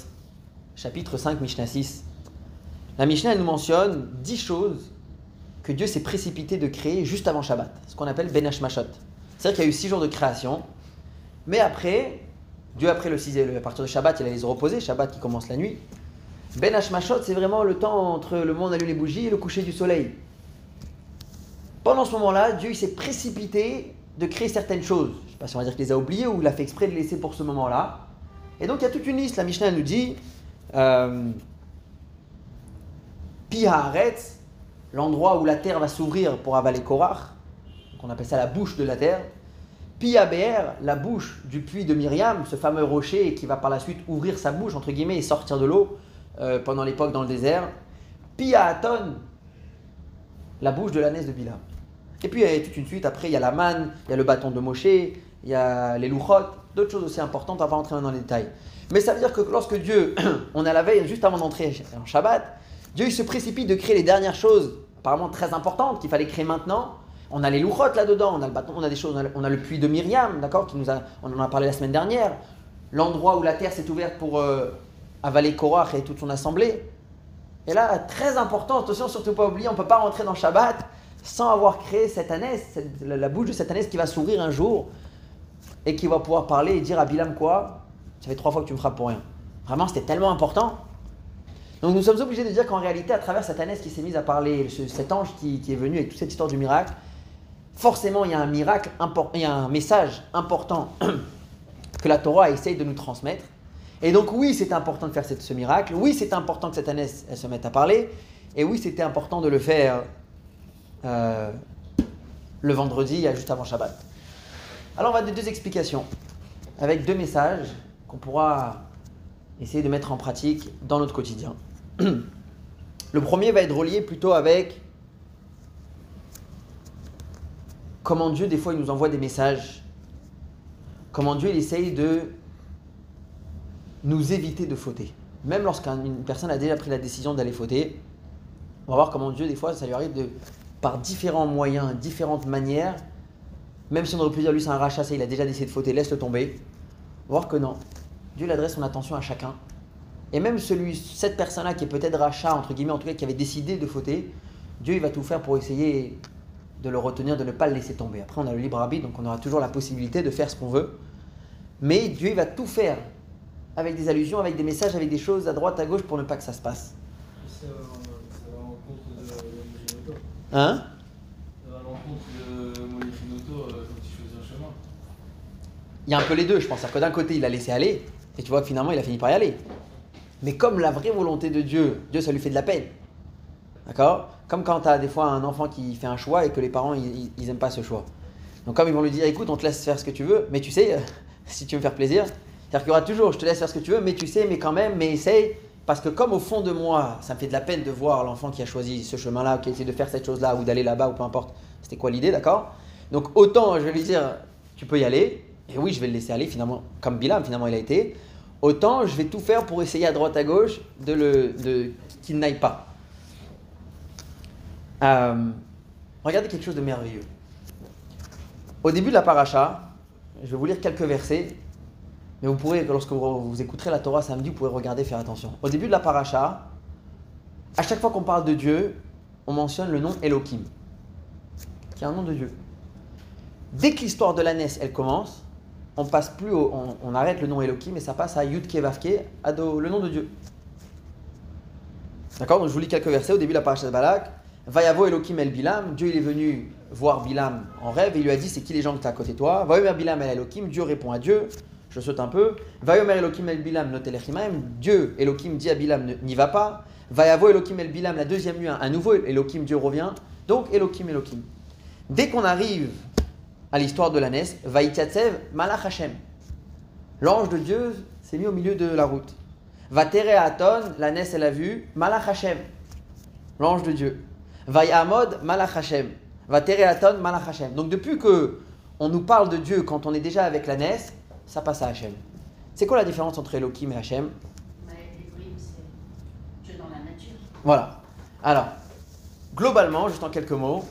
[SPEAKER 1] chapitre 5, Mishnah 6. La Mishnah elle nous mentionne 10 choses que Dieu s'est précipité de créer juste avant Shabbat, ce qu'on appelle Ben Hashmashot. C'est-à-dire qu'il y a eu 6 jours de création, mais après, Dieu après le 6 à partir de Shabbat, il allait les reposer, Shabbat qui commence la nuit. Ben Hashmashot, c'est vraiment le temps entre le monde allume les bougies et le coucher du soleil. Pendant ce moment-là, Dieu s'est précipité de créer certaines choses. Je ne sais pas si on va dire qu'il les a oubliées ou il a fait exprès de les laisser pour ce moment-là. Et donc il y a toute une liste. La Mishnah nous dit euh, l'endroit où la terre va s'ouvrir pour avaler Korach, donc on appelle ça la bouche de la terre. Pi Be'er, la bouche du puits de Myriam, ce fameux rocher qui va par la suite ouvrir sa bouche, entre guillemets, et sortir de l'eau euh, pendant l'époque dans le désert. Pi Aton, la bouche de l'ânesse de Bilam. Et puis il y a toute une suite, après il y a la manne, il y a le bâton de Moshe, il y a les louchot, d'autres choses aussi importantes, on va rentrer dans les détails. Mais ça veut dire que lorsque Dieu, <clears throat> on à la veille, juste avant d'entrer en Shabbat, Dieu il se précipite de créer les dernières choses, apparemment très importantes, qu'il fallait créer maintenant. On a les louchot là-dedans, on a le on a des choses, on a le, puits de Myriam, d'accord, qui nous a, on en a parlé la semaine dernière, l'endroit où la terre s'est ouverte pour euh, avaler Korach et toute son assemblée. Et là, très important, attention, surtout pas oublier, on ne peut pas rentrer dans Shabbat sans avoir créé cette ânesse, la, bouche de cette ânesse qui va s'ouvrir un jour et qui va pouvoir parler et dire à Bilam quoi? Ça fait trois fois que tu me frappes pour rien. Vraiment, c'était tellement important. Donc nous sommes obligés de dire qu'en réalité, à travers cette ânesse qui s'est mise à parler, ce- cet ange qui, qui est venu avec toute cette histoire du miracle, forcément il y a un miracle, il y a un message important <clears throat> que la Torah essaye de nous transmettre. Et donc oui, c'était important de faire ce miracle. Oui, c'était important que cette ânesse elle se mette à parler. Et oui, c'était important de le faire euh, le vendredi, juste avant Shabbat. Alors on va donner deux explications, avec deux messages qu'on pourra essayer de mettre en pratique dans notre quotidien. <clears throat> Le premier va être relié plutôt avec comment Dieu, des fois, il nous envoie des messages. Comment Dieu, il essaye de nous éviter de fauter. Même lorsqu'une personne a déjà pris la décision d'aller fauter, on va voir comment Dieu, des fois, ça lui arrive de, par différents moyens, différentes manières, même si on aurait pu dire lui c'est un rachat, ça, il a déjà décidé de fauter, laisse-le tomber. On va voir que non. Dieu il adresse son attention à chacun. Et même celui, cette personne-là qui est peut-être rachat, entre guillemets, en tout cas qui avait décidé de fauter, Dieu il va tout faire pour essayer de le retenir, de ne pas le laisser tomber. Après on a le libre arbitre, donc on aura toujours la possibilité de faire ce qu'on veut. Mais Dieu il va tout faire avec des allusions, avec des messages, avec des choses à droite, à gauche pour ne pas que ça se passe.
[SPEAKER 2] Ça va, à l'encontre de
[SPEAKER 1] Hein?
[SPEAKER 2] Ça va à l'encontre de Moïse euh, quand il choisit un chemin.
[SPEAKER 1] il y a un peu les deux, je pense. C'est-à-dire que d'un côté, il l'a laissé aller, et tu vois que finalement, il a fini par y aller. Mais comme la vraie volonté de Dieu, Dieu, ça lui fait de la peine. D'accord? Comme quand tu as des fois un enfant qui fait un choix et que les parents, ils n'aiment pas ce choix. Donc comme ils vont lui dire, écoute, on te laisse faire ce que tu veux, mais tu sais, <laughs> si tu veux me faire plaisir, c'est-à-dire qu'il y aura toujours, je te laisse faire ce que tu veux, mais tu sais, mais quand même, mais essaye. Parce que comme au fond de moi, ça me fait de la peine de voir l'enfant qui a choisi ce chemin-là, qui a essayé de faire cette chose-là, ou d'aller là-bas, ou peu importe, c'était quoi l'idée, d'accord? Donc autant je vais lui dire, tu peux y aller, et oui, je vais le laisser aller, finalement, comme Bilam, finalement, il a été, autant je vais tout faire pour essayer à droite, à gauche, de de, qu'il n'aille pas. Euh, regardez quelque chose de merveilleux. Au début de la paracha, je vais vous lire quelques versets, mais vous pourrez, lorsque vous, vous écouterez la Torah samedi, vous pourrez regarder, faire attention. Au début de la paracha, à chaque fois qu'on parle de Dieu, on mentionne le nom Elohim, qui est un nom de Dieu. Dès que l'histoire de l'ânesse, elle commence, on passe plus on, arrête le nom Elohim et ça passe à Yud Vavke, à Do- le nom de Dieu. D'accord? Donc je vous lis quelques versets au début de la paracha de Balak. Vayavo Elohim el Bilam, Dieu il est venu voir Bilam en rêve et il lui a dit c'est qui les gens que tu as à côté de toi? Vayomer Bilam el Elohim, Dieu répond à Dieu, je saute un peu. Vayomer Elohim el Bilam notelechimaim, Dieu Elohim dit à Bilam n'y va pas. Vayavo Elohim el Bilam, la deuxième nuit, un nouveau Elohim, Dieu revient. Donc Elohim Elohim. Dès qu'on arrive à l'histoire de la Nes, Vaïtiatsev Malach Hashem. L'ange de Dieu s'est mis au milieu de la route. Vatere Aton, la Nes elle a vu Malach Hashem, l'ange de Dieu. Vayamod Malach Hashem. Vatere Aton Malach Hashem. Donc depuis que on nous parle de Dieu quand on est déjà avec la Nes, ça passe à Hashem. C'est quoi la différence entre Elohim et
[SPEAKER 3] Elohim, c'est Dieu dans la nature.
[SPEAKER 1] Voilà. Alors, globalement, juste en quelques mots,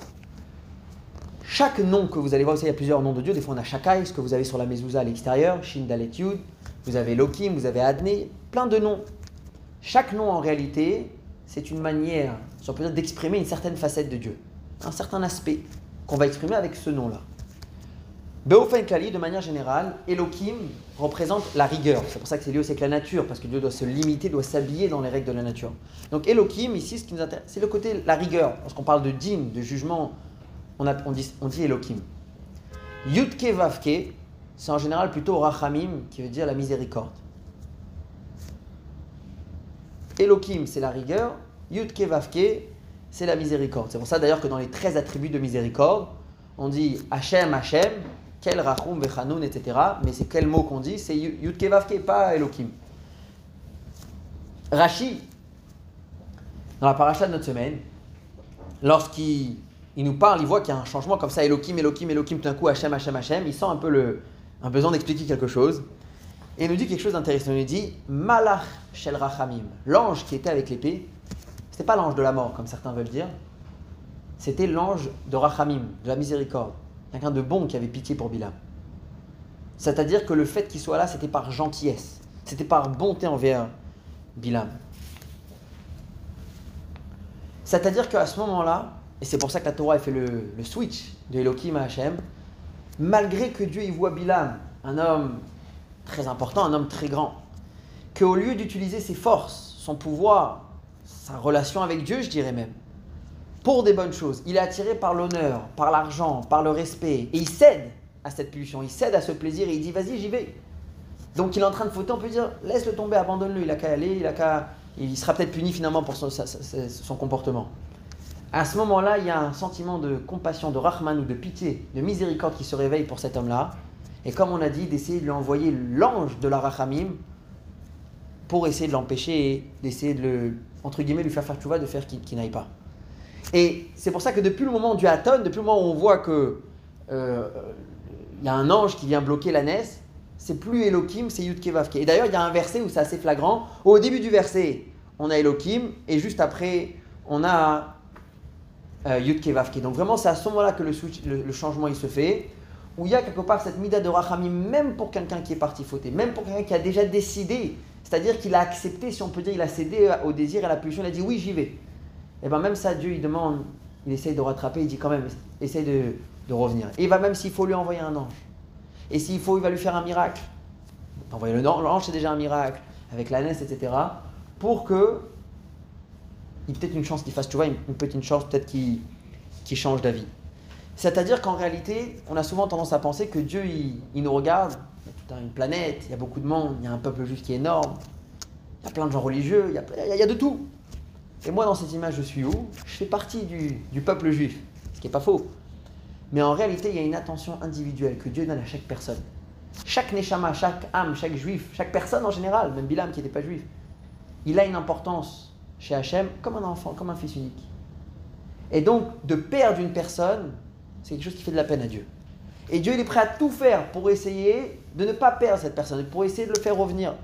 [SPEAKER 1] chaque nom que vous allez voir, vous savez, il y a plusieurs noms de Dieu. Des fois, on a Shakai, ce que vous avez sur la mezouza à l'extérieur, Shin, Dalet, Yud. Vous avez Elohim, vous avez Adné, plein de noms. Chaque nom, en réalité, c'est une manière, si on peut dire, d'exprimer une certaine facette de Dieu, un certain aspect qu'on va exprimer avec ce nom-là. Beofen Kali, de manière générale, Elohim représente la rigueur. C'est pour ça que c'est lié aussi avec la nature, parce que Dieu doit se limiter, doit s'habiller dans les règles de la nature. Donc Elohim, ici, ce qui nous intéresse, c'est le côté, la rigueur. Lorsqu'on parle de din, de jugement, on dit, on dit Elohim. Yudke Vavke, c'est en général plutôt Rachamim, qui veut dire la miséricorde. Elohim, c'est la rigueur. Yudke Vavke, c'est la miséricorde. C'est pour ça d'ailleurs que dans les 13 attributs de miséricorde, on dit Hachem, Hachem, Kel Rachum Vechanoun, etc. Mais c'est quel mot qu'on dit? C'est Yu- Yudke Vavke, pas Elohim. Rashi, dans la paracha de notre semaine, lorsqu'il il nous parle, il voit qu'il y a un changement comme ça, Elohim, Elohim, Elohim, tout d'un coup, Hachem, Hachem, Hachem, il sent un peu le, un besoin d'expliquer quelque chose. Et il nous dit quelque chose d'intéressant. Il nous dit Malach Shel Rachamim, l'ange qui était avec l'épée, c'était pas l'ange de la mort, comme certains veulent dire, c'était l'ange de Rachamim, de la miséricorde, quelqu'un de bon qui avait pitié pour Bilam. C'est-à-dire que le fait qu'il soit là, c'était par gentillesse, c'était par bonté envers Bilam. C'est-à-dire qu'à ce moment-là, et c'est pour ça que la Torah a fait le, le switch de Elohim à Hachem, malgré que Dieu y voit Bilam, un homme très important, un homme très grand, qu'au lieu d'utiliser ses forces, son pouvoir, sa relation avec Dieu, je dirais même, pour des bonnes choses, il est attiré par l'honneur, par l'argent, par le respect, et il cède à cette pulsion, il cède à ce plaisir, et il dit vas-y, j'y vais. Donc il est en train de fauter, on peut dire laisse-le tomber, abandonne-le, il a qu'à aller, il a qu'à, il sera peut-être puni finalement pour son, son comportement. À ce moment-là, il y a un sentiment de compassion, de rahman ou de pitié, de miséricorde qui se réveille pour cet homme-là. Et comme on a dit, d'essayer de lui envoyer l'ange de la rachamim pour essayer de l'empêcher et d'essayer de le, entre guillemets, lui faire faire tchouva, de faire qu'il n'aille pas. Et c'est pour ça que depuis le moment du Haton, depuis le moment où on voit que euh, il y a un ange qui vient bloquer la Nes, c'est plus Elohim, c'est Yudke Vavke. Et d'ailleurs, il y a un verset où c'est assez flagrant. Au début du verset, on a Elohim, et juste après, on a euh, Yudke Vavke. Donc vraiment, c'est à ce moment-là que le, changement il se fait, où il y a quelque part cette mida de Rachamim, même pour quelqu'un qui est parti fauter, même pour quelqu'un qui a déjà décidé, c'est-à-dire qu'il a accepté, si on peut dire, il a cédé au désir et à la pulsion, il a dit oui, j'y vais. Et bien même ça, Dieu, il demande, il essaye de rattraper, il dit quand même, essaye de, revenir. Et il va même s'il faut lui envoyer un ange. Et s'il faut, il va lui faire un miracle. Envoyer le l'ange, c'est déjà un miracle, avec la naisse, etc. Pour que il peut-être une chance qu'il fasse, tu vois, une, petite chance peut-être qu'il change d'avis. C'est-à-dire qu'en réalité, on a souvent tendance à penser que Dieu, il nous regarde, toute une planète, il y a beaucoup de monde, il y a un peuple juif qui est énorme, il y a plein de gens religieux, il y a, y a de tout. Et moi, dans cette image, je suis où? Je fais partie du, du peuple juif, ce qui n'est pas faux. Mais en réalité, il y a une attention individuelle que Dieu donne à chaque personne. Chaque neshama, chaque âme, chaque juif, chaque personne en général, même Bilam qui n'était pas juif, il a une importance chez Hachem comme un enfant, comme un fils unique. Et donc, de perdre une personne, c'est quelque chose qui fait de la peine à Dieu. Et Dieu, il est prêt à tout faire pour essayer de ne pas perdre cette personne, pour essayer de le faire revenir.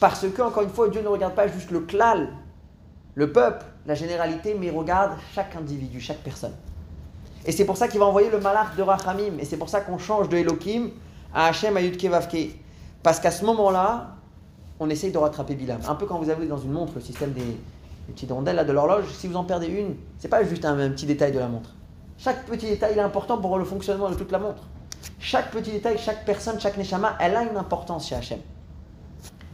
[SPEAKER 1] Parce que, encore une fois, Dieu ne regarde pas juste le klal, le peuple, la généralité, mais il regarde chaque individu, chaque personne. Et c'est pour ça qu'il va envoyer le malach de Rachamim. Et c'est pour ça qu'on change de Elohim à Hachem à. Parce qu'à ce moment-là, on essaye de rattraper Bilam. Un peu quand vous avez dans une montre le système des, petites rondelles de l'horloge, si vous en perdez une, c'est pas juste un, un petit détail de la montre. Chaque petit détail il est important pour le fonctionnement de toute la montre. Chaque petit détail, chaque personne, chaque neshama, elle a une importance chez Hachem.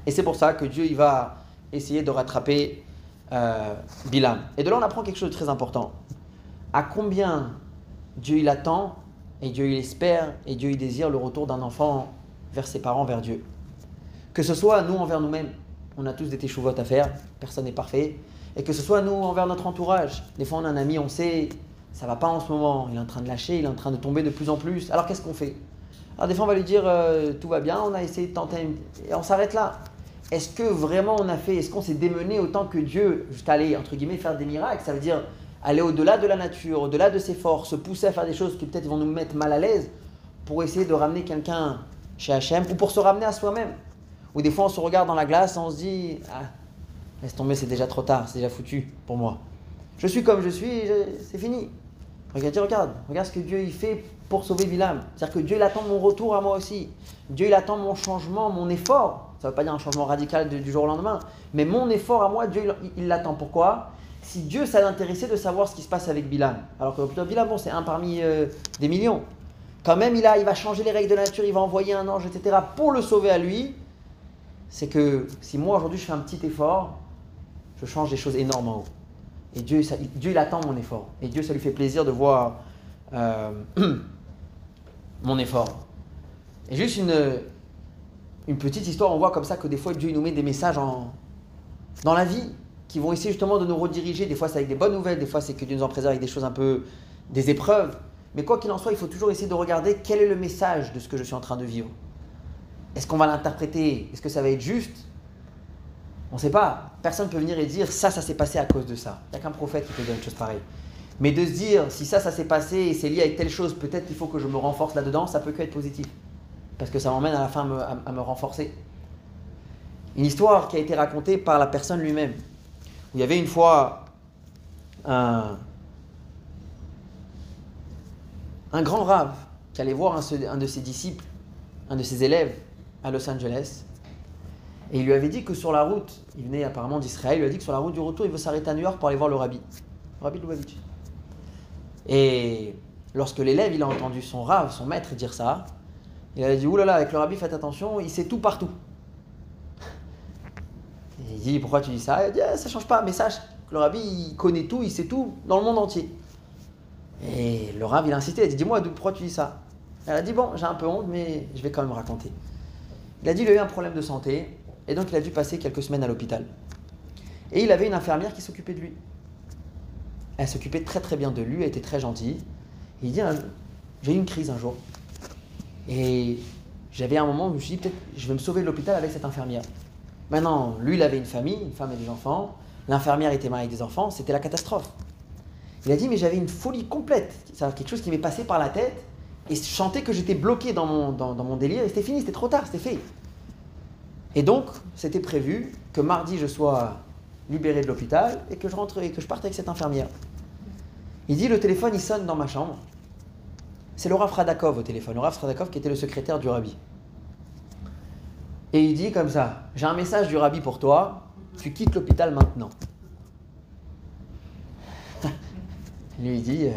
[SPEAKER 1] Et c'est pour ça que Dieu il va essayer de rattraper euh, Bilam. Et de là, on apprend quelque chose de très important. À combien Dieu il attend, et Dieu il espère, et Dieu il désire le retour d'un enfant vers ses parents, vers Dieu. Que ce soit nous envers nous-mêmes, on a tous des téchouvotes à faire, personne n'est parfait, et que ce soit nous envers notre entourage. Des fois, on a un ami, on sait, ça va pas en ce moment, il est en train de lâcher, il est en train de tomber de plus en plus. Alors qu'est-ce qu'on fait? Alors des fois, on va lui dire euh, tout va bien, on a essayé de tenter, et on s'arrête là. Est-ce que vraiment on a fait, est-ce qu'on s'est démené autant que Dieu jusqu'à aller, entre guillemets, faire des miracles? Ça veut dire aller au-delà de la nature, au-delà de ses forces, se pousser à faire des choses qui peut-être vont nous mettre mal à l'aise pour essayer de ramener quelqu'un chez Hachem ou pour se ramener à soi-même. Ou des fois on se regarde dans la glace et on se dit ah, laisse tomber, c'est déjà trop tard, c'est déjà foutu pour moi. Je suis comme je suis, c'est fini. Regarde, regarde, regarde ce que Dieu il fait pour sauver Bilam. C'est-à-dire que Dieu il attend mon retour à moi aussi. Dieu il attend mon changement, mon effort. Ça ne veut pas dire un changement radical du jour au lendemain, mais mon effort à moi, Dieu il l'attend. Pourquoi? Si Dieu ça l'intéressait de savoir ce qui se passe avec Bilam, alors que Bilam, bon, c'est un parmi euh, des millions, quand même il, a, il va changer les règles de la nature, il va envoyer un ange, etc., pour le sauver à lui, c'est que si moi aujourd'hui je fais un petit effort, je change des choses énormes en haut. Et Dieu, il attend mon effort. Et Dieu, ça lui fait plaisir de voir euh, <clears throat> mon effort. Et juste une, petite histoire, on voit comme ça que des fois Dieu nous met des messages en, dans la vie qui vont essayer justement de nous rediriger. Des fois, c'est avec des bonnes nouvelles, des fois, c'est que Dieu nous en préserve avec des choses un peu. des épreuves. Mais quoi qu'il en soit, il faut toujours essayer de regarder quel est le message de ce que je suis en train de vivre. Est-ce qu'on va l'interpréter? Est-ce que ça va être juste? On ne sait pas. Personne ne peut venir et dire ça, ça s'est passé à cause de ça. Il n'y a qu'un prophète qui peut dire une chose pareille. Mais de se dire si ça, ça s'est passé et c'est lié avec telle chose, peut-être qu'il faut que je me renforce là-dedans, ça peut que être positif. Parce que ça m'emmène à la fin à me renforcer. Une histoire qui a été racontée par la personne lui-même il y avait une fois un, grand rave qui allait voir un, de ses disciples, un de ses élèves à Los Angeles. Et il lui avait dit que sur la route, il venait apparemment d'Israël, il lui a dit que sur la route du retour, il veut s'arrêter à New York pour aller voir le rabbi, le rabbi Lubavitch. Et lorsque l'élève, il a entendu son rave, son maître dire ça, il a dit, oulala, avec le rabbi, faites attention, il sait tout partout il dit pourquoi tu dis ça? Il dit ah, ça change pas, mais sache que le rabbi il connaît tout, il sait tout dans le monde entier. Et le rabbi il a insisté, il a dit dis-moi pourquoi tu dis ça? Elle a dit bon j'ai un peu honte mais je vais quand même raconter. Il a dit il a eu un problème de santé et donc il a dû passer quelques semaines à l'hôpital. Et il avait une infirmière qui s'occupait de lui. Elle s'occupait très très bien de lui, elle était très gentille. il dit j'ai eu une crise un jour et j'avais un moment où je me suis dit peut-être je vais me sauver de l'hôpital avec cette infirmière. Maintenant, lui, il avait une famille, une femme et des enfants. L'infirmière était mariée avec des enfants. C'était la catastrophe. Il a dit, mais j'avais une folie complète. C'est quelque chose qui m'est passé par la tête. Et je que j'étais bloqué dans mon, dans, mon délire. Et c'était fini, c'était trop tard, c'était fait. Et donc, c'était prévu que mardi, je sois libéré de l'hôpital et que je rentre et que je parte avec cette infirmière. Il dit, le téléphone, il sonne dans ma chambre. C'est Laura Fradakov au téléphone. Laura Fradakov qui était le secrétaire du rabbi. Et il dit comme ça, j'ai un message du rabbi pour toi, tu quittes l'hôpital maintenant. Lui il dit, euh,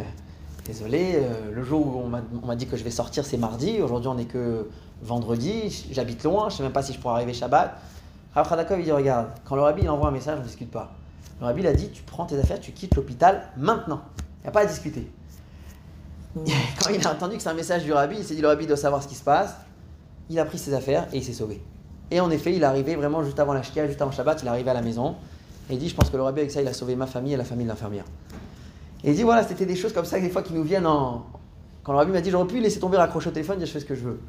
[SPEAKER 1] désolé, euh, le jour où on m'a dit que je vais sortir c'est mardi, aujourd'hui on n'est que vendredi, j'habite loin, je ne sais même pas si je pourrai arriver Shabbat. Rav il dit, regarde, quand le rabbi il envoie un message, on ne discute pas. Le rabbi il a dit, tu prends tes affaires, tu quittes l'hôpital maintenant. Il n'y a pas à discuter. <laughs> Quand il a entendu que c'est un message du rabbi, il s'est dit, le rabbi doit savoir ce qui se passe. Il a pris ses affaires et il s'est sauvé. Et en effet, il est arrivé vraiment juste avant la Shkia, juste avant Shabbat, il est arrivé à la maison. Et il dit, je pense que le rabbi avec ça, il a sauvé ma famille et la famille de l'infirmière. Et il dit, voilà, c'était des choses comme ça, des fois, qui nous viennent en... Quand le rabbi m'a dit, j'aurais pu laisser tomber, raccrocher au téléphone, dire, je fais ce que je veux.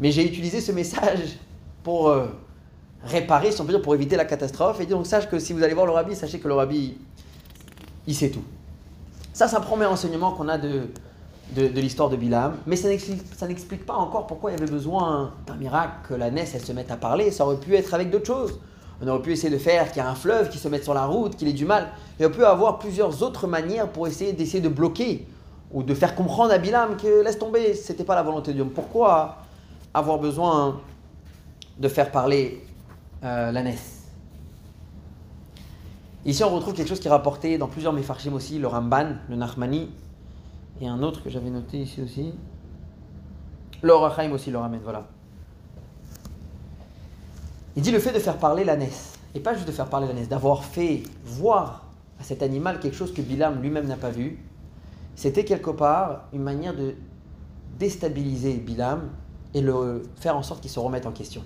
[SPEAKER 1] Mais j'ai utilisé ce message pour euh, réparer, si on peut dire, pour éviter la catastrophe. Et donc, sache que si vous allez voir le rabbi, sachez que le rabbi, il sait tout. Ça, ça promet enseignement qu'on a de, de, l'histoire de Bilam, mais ça n'explique pas encore pourquoi il y avait besoin d'un miracle, que la Ness elle se mette à parler. Ça aurait pu être avec d'autres choses. On aurait pu essayer de faire qu'il y a un fleuve qui se mette sur la route, qu'il ait du mal. Et on peut avoir plusieurs autres manières pour essayer d'essayer de bloquer ou de faire comprendre à Bilam que laisse tomber, c'était pas la volonté de Dieu. Pourquoi avoir besoin de faire parler euh, Ici, on retrouve quelque chose qui est rapporté dans plusieurs Mefarshim aussi, le Ramban, le Nachmani, et un autre que j'avais noté ici aussi. L'Orachaim aussi le ramène, voilà. Il dit le fait de faire parler la et pas juste de faire parler l'ânesse, d'avoir fait voir à cet animal quelque chose que Bilam lui-même n'a pas vu, c'était quelque part une manière de déstabiliser Bilam et le faire en sorte qu'il se remette en question.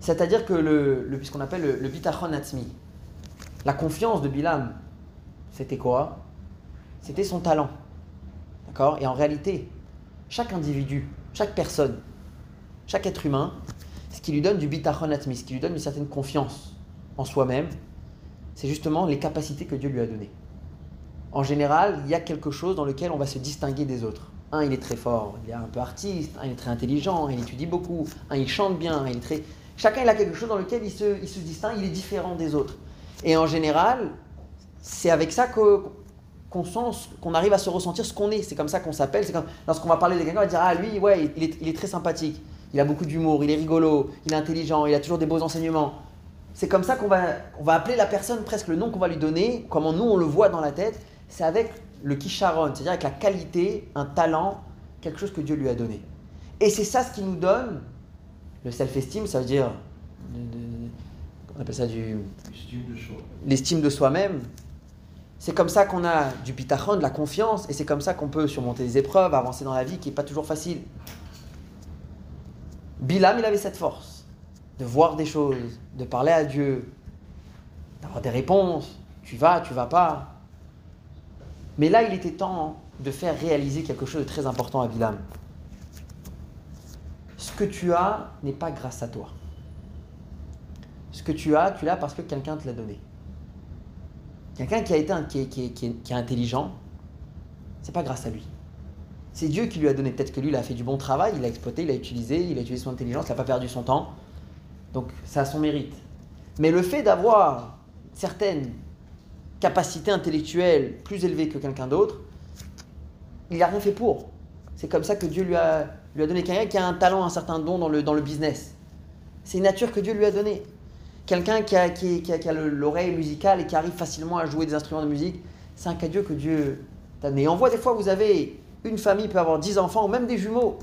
[SPEAKER 1] C'est-à-dire que le, le puisqu'on appelle le, le bitachon atzmi, la confiance de Bilam, c'était quoi? C'était son talent. D'accord? Et en réalité, chaque individu, chaque personne, chaque être humain, ce qui lui donne du bitachon atzmi, ce qui lui donne une certaine confiance en soi-même, c'est justement les capacités que Dieu lui a données. En général, il y a quelque chose dans lequel on va se distinguer des autres. Un, il est très fort, il est un peu artiste, un, il est très intelligent, il étudie beaucoup, un, il chante bien, il est très... Chacun, il a quelque chose dans lequel il se, distingue, il est différent des autres. Et en général, c'est avec ça qu'on sent, qu'on arrive à se ressentir ce qu'on est. C'est comme ça qu'on s'appelle. Lorsqu'on va parler de quelqu'un, on va dire Ah, lui, ouais, il est, très sympathique. Il a beaucoup d'humour, il est rigolo, il est intelligent, il a toujours des beaux enseignements. C'est comme ça qu'on va, va appeler la personne presque le nom qu'on va lui donner, comment nous on le voit dans la tête. C'est avec le kisharon, c'est-à-dire avec la qualité, un talent, quelque chose que Dieu lui a donné. Et c'est ça ce qui nous donne le self-esteem, ça veut dire. de- de- on appelle ça du l'estime de soi-même. C'est comme ça qu'on a du pitachon, de la confiance, et c'est comme ça qu'on peut surmonter les épreuves, avancer dans la vie qui n'est pas toujours facile. Bilam, il avait cette force de voir des choses, de parler à Dieu, d'avoir des réponses. Tu vas, tu vas pas. Mais là, il était temps de faire réaliser quelque chose de très important à Bilam. Ce que tu as n'est pas grâce à toi. Ce que tu as, tu l'as parce que quelqu'un te l'a donné. Quelqu'un qui a été qui est, qui est- qui est- intelligent, c'est pas grâce à lui. C'est Dieu qui lui a donné. Peut-être que lui, il a fait du bon travail, il l'a exploité, il l'a utilisé, il a utilisé son intelligence, il n'a pas perdu son temps. Donc ça a son mérite. Mais le fait d'avoir certaines capacités intellectuelles plus élevées que quelqu'un d'autre, il n'a rien fait pour. C'est comme ça que Dieu lui a, lui a donné quelqu'un qui a un talent, un certain don dans le, dans le business. C'est une nature que Dieu lui a donnée. Quelqu'un qui a, qui, qui a, qui a le- l'oreille musicale et qui arrive facilement à jouer des instruments de musique, c'est un cadeau que Dieu t'a donné. On voit des fois, vous avez une famille peut avoir 10 enfants ou même des jumeaux.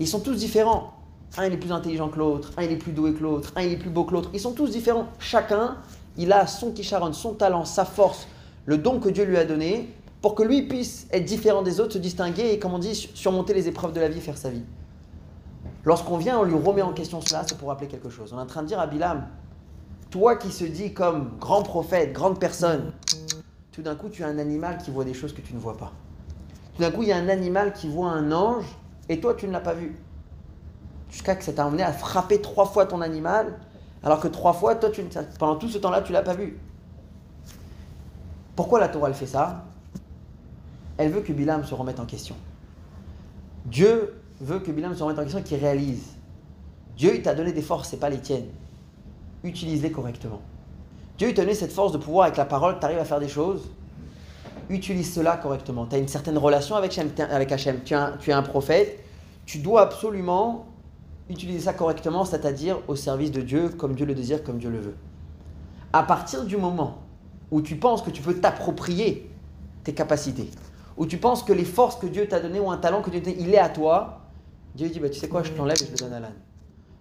[SPEAKER 1] Ils sont tous différents. Un, il est plus intelligent que l'autre. Un, il est plus doué que l'autre. Un, il est plus beau que l'autre. Ils sont tous différents. Chacun, il a son kisharon, son talent, sa force, le don que Dieu lui a donné pour que lui puisse être différent des autres, se distinguer et, comme on dit, surmonter les épreuves de la vie, faire sa vie. Lorsqu'on vient, on lui remet en question cela, c'est pour rappeler quelque chose. On est en train de dire à Bilam, toi qui se dis comme grand prophète, grande personne, tout d'un coup, tu as un animal qui voit des choses que tu ne vois pas. Tout d'un coup, il y a un animal qui voit un ange et toi, tu ne l'as pas vu. Jusqu'à que ça t'a amené à frapper trois fois ton animal, alors que trois fois, toi, tu, pendant tout ce temps-là, tu l'as pas vu. Pourquoi la Torah, elle fait ça? Elle veut que Bilam se remette en question. Dieu veut que Bilam se remette en question et qu'il réalise. Dieu, il t'a donné des forces, c'est pas les tiennes. Utilise-les correctement. Dieu, il t'a donné cette force de pouvoir, avec la parole, tu arrives à faire des choses. Utilise cela correctement. Tu as une certaine relation avec Hachem. tu es un prophète. Tu dois absolument utiliser ça correctement, c'est-à-dire au service de Dieu, comme Dieu le désire, comme Dieu le veut. À partir du moment où tu penses que tu peux t'approprier tes capacités, où tu penses que les forces que Dieu t'a données ou un talent que Dieu t'a donné, il est à toi, Dieu dit bah, Tu sais quoi, je te l'enlève et je le donne à l'âne.